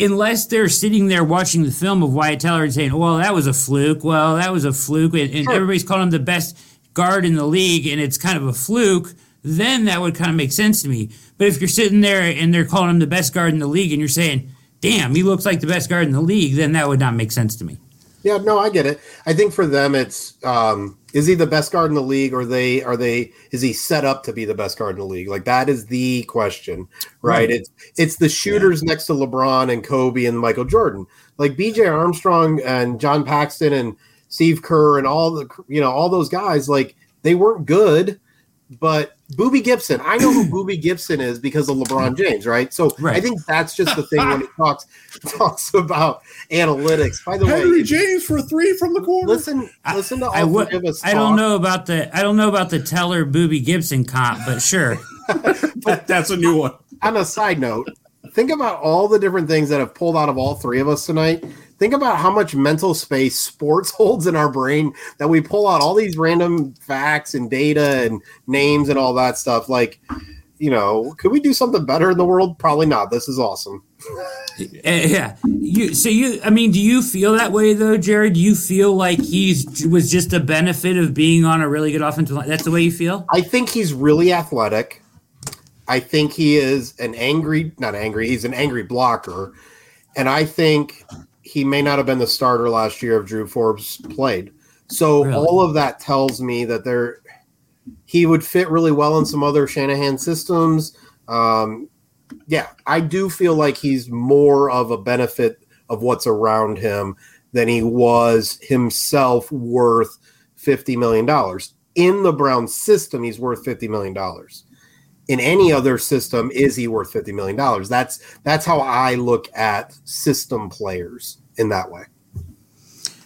B: unless they're sitting there watching the film of Wyatt Teller and saying, "Well, that was a fluke," well, that was a fluke, and, and sure. everybody's calling him the best guard in the league, and it's kind of a fluke, then that would kind of make sense to me. But if you're sitting there and they're calling him the best guard in the league, and you're saying, "Damn, he looks like the best guard in the league," then that would not make sense to me.
D: Yeah, no, I get it. I think for them, it's um, is he the best guard in the league, or they are they is he set up to be the best guard in the league? Like that is the question, right? right. It's it's the shooters yeah. next to LeBron and Kobe and Michael Jordan, like B.J. Armstrong and John Paxson and Steve Kerr and all the you know all those guys. Like they weren't good, but Boobie Gibson, I know who Boobie Gibson is because of LeBron James, right? So right. I think that's just the thing when it talks talks about analytics. By the
C: Henry way,
D: Henry
C: James for three from the corner.
D: Listen, listen to all I,
B: w- I don't know about the I don't know about the Teller Boobie Gibson comp, but sure,
C: but that's a new one.
D: On a side note, think about all the different things that have pulled out of all three of us tonight think about how much mental space sports holds in our brain that we pull out all these random facts and data and names and all that stuff. Like, you know, could we do something better in the world? Probably not. This is awesome.
B: Eh, yeah. You so you I mean, do you feel that way though, Jared? Do you feel like he's was just a benefit of being on a really good offensive line? That's the way you feel?
D: I think he's really athletic. I think he is an angry, not angry, he's an angry blocker. And I think he may not have been the starter last year if Drew Forbes played. So really? all of that tells me that there he would fit really well in some other Shanahan systems. Um, yeah, I do feel like he's more of a benefit of what's around him than he was himself worth $50 million. In the Brown system, he's worth $50 million in any other system is he worth 50 million dollars that's that's how i look at system players in that way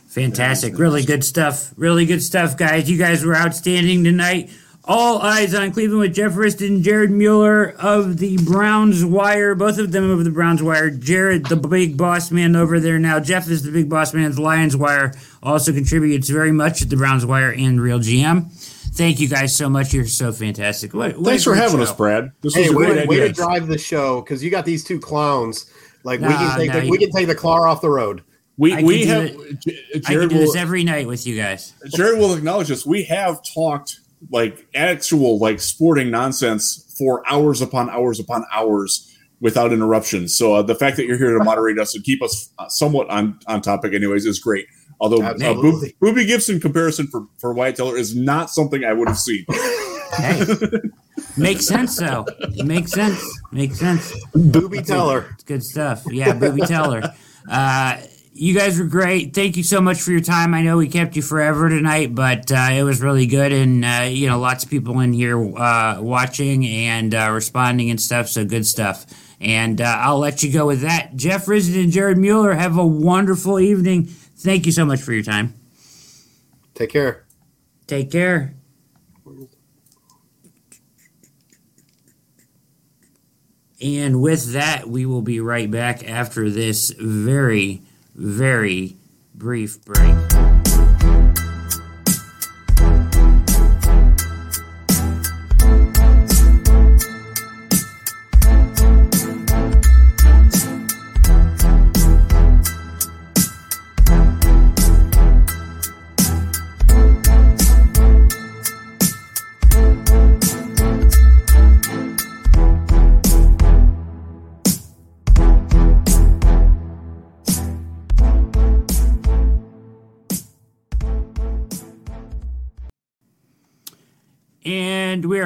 B: fantastic really good stuff really good stuff guys you guys were outstanding tonight all eyes on Cleveland with Jeff Risdon and Jared Mueller of the Browns Wire. Both of them of the Browns Wire. Jared, the big boss man over there now. Jeff is the big boss man of the Lions Wire. Also contributes very much at the Browns Wire and Real GM. Thank you guys so much. You're so fantastic. What,
C: what Thanks for having show. us, Brad.
D: This hey, was a great way, idea. Way to drive the show because you got these two clowns. Like we can take the, we can take the car off the road.
C: We we have.
B: It, I can do will, this every night with you guys.
C: Jared will acknowledge this. We have talked like actual like sporting nonsense for hours upon hours upon hours without interruption. So uh, the fact that you're here to moderate us and keep us uh, somewhat on on topic, anyways, is great. Although uh, Bo- Boobie Gibson comparison for for Wyatt Teller is not something I would have seen.
B: hey, makes sense though. Makes sense. Makes sense.
D: Booby Teller.
B: It's good stuff. Yeah, Booby Teller. Uh, you guys were great. Thank you so much for your time. I know we kept you forever tonight, but uh, it was really good, and uh, you know, lots of people in here uh, watching and uh, responding and stuff. So good stuff. And uh, I'll let you go with that. Jeff Risdon and Jared Mueller have a wonderful evening. Thank you so much for your time.
D: Take care.
B: Take care. And with that, we will be right back after this very very brief break.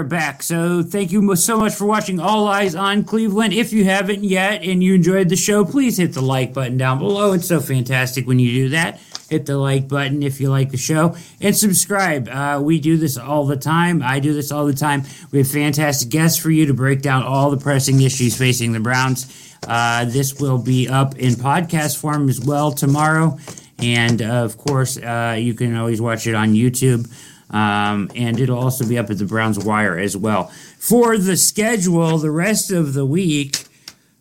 B: Are back. So thank you so much for watching All Eyes on Cleveland. If you haven't yet and you enjoyed the show, please hit the like button down below. It's so fantastic when you do that. Hit the like button if you like the show and subscribe. Uh, we do this all the time. I do this all the time. We have fantastic guests for you to break down all the pressing issues facing the Browns. Uh, this will be up in podcast form as well tomorrow. And uh, of course, uh, you can always watch it on YouTube. Um, and it'll also be up at the Browns Wire as well. For the schedule, the rest of the week,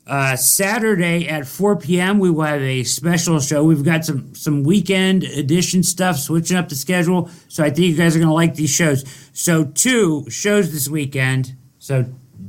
B: uh, Saturday at 4 p.m. we will have a special show. We've got some some weekend edition stuff, switching up the schedule. So I think you guys are going to like these shows. So two shows this weekend. So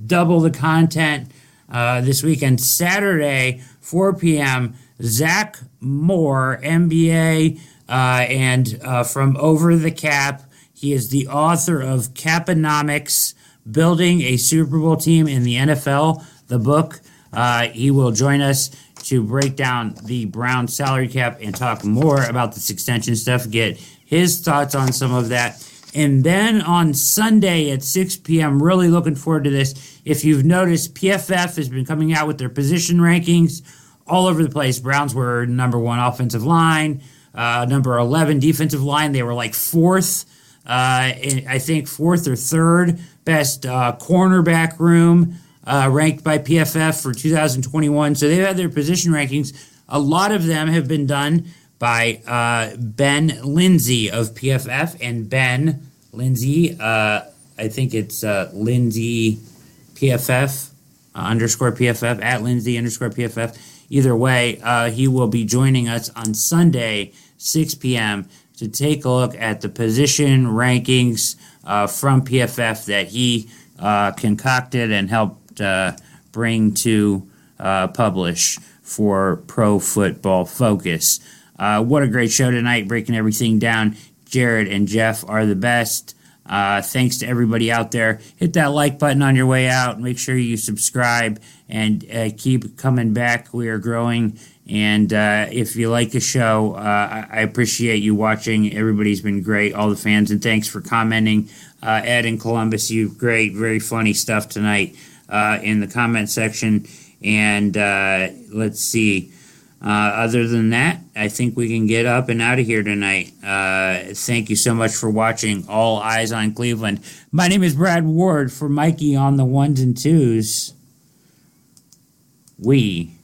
B: double the content uh, this weekend. Saturday 4 p.m. Zack Moore, MBA, uh, and uh, from Over the Cap. He is the author of Caponomics Building a Super Bowl Team in the NFL, the book. Uh, he will join us to break down the Brown salary cap and talk more about this extension stuff, get his thoughts on some of that. And then on Sunday at 6 p.m., really looking forward to this. If you've noticed, PFF has been coming out with their position rankings all over the place. Browns were number one offensive line, uh, number 11 defensive line. They were like fourth uh, I think fourth or third best uh, cornerback room uh, ranked by PFF for 2021. So they've had their position rankings. A lot of them have been done by uh, Ben Linsey of PFF and Ben Linsey. Uh, I think it's uh, Linsey PFF underscore PFF at Linsey underscore PFF. Either way, he will be joining us on Sunday, 6 p.m to take a look at the position rankings uh, from PFF that he uh, concocted and helped uh, bring to uh, publish for Pro Football Focus. Uh, what a great show tonight, breaking everything down. Jared and Jeff are the best. Uh, thanks to everybody out there. Hit that like button on your way out. Make sure you subscribe and keep coming back. We are growing and uh, if you like the show, uh, I appreciate you watching. Everybody's been great, all the fans, and thanks for commenting. Uh, Ed in Columbus, you great, very funny stuff tonight uh, in the comment section. And uh, let's see. Uh, other than that, I think we can get up and out of here tonight. thank you so much for watching All Eyes on Cleveland. My name is Brad Ward for Mikey on the ones and twos. We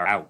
B: are out.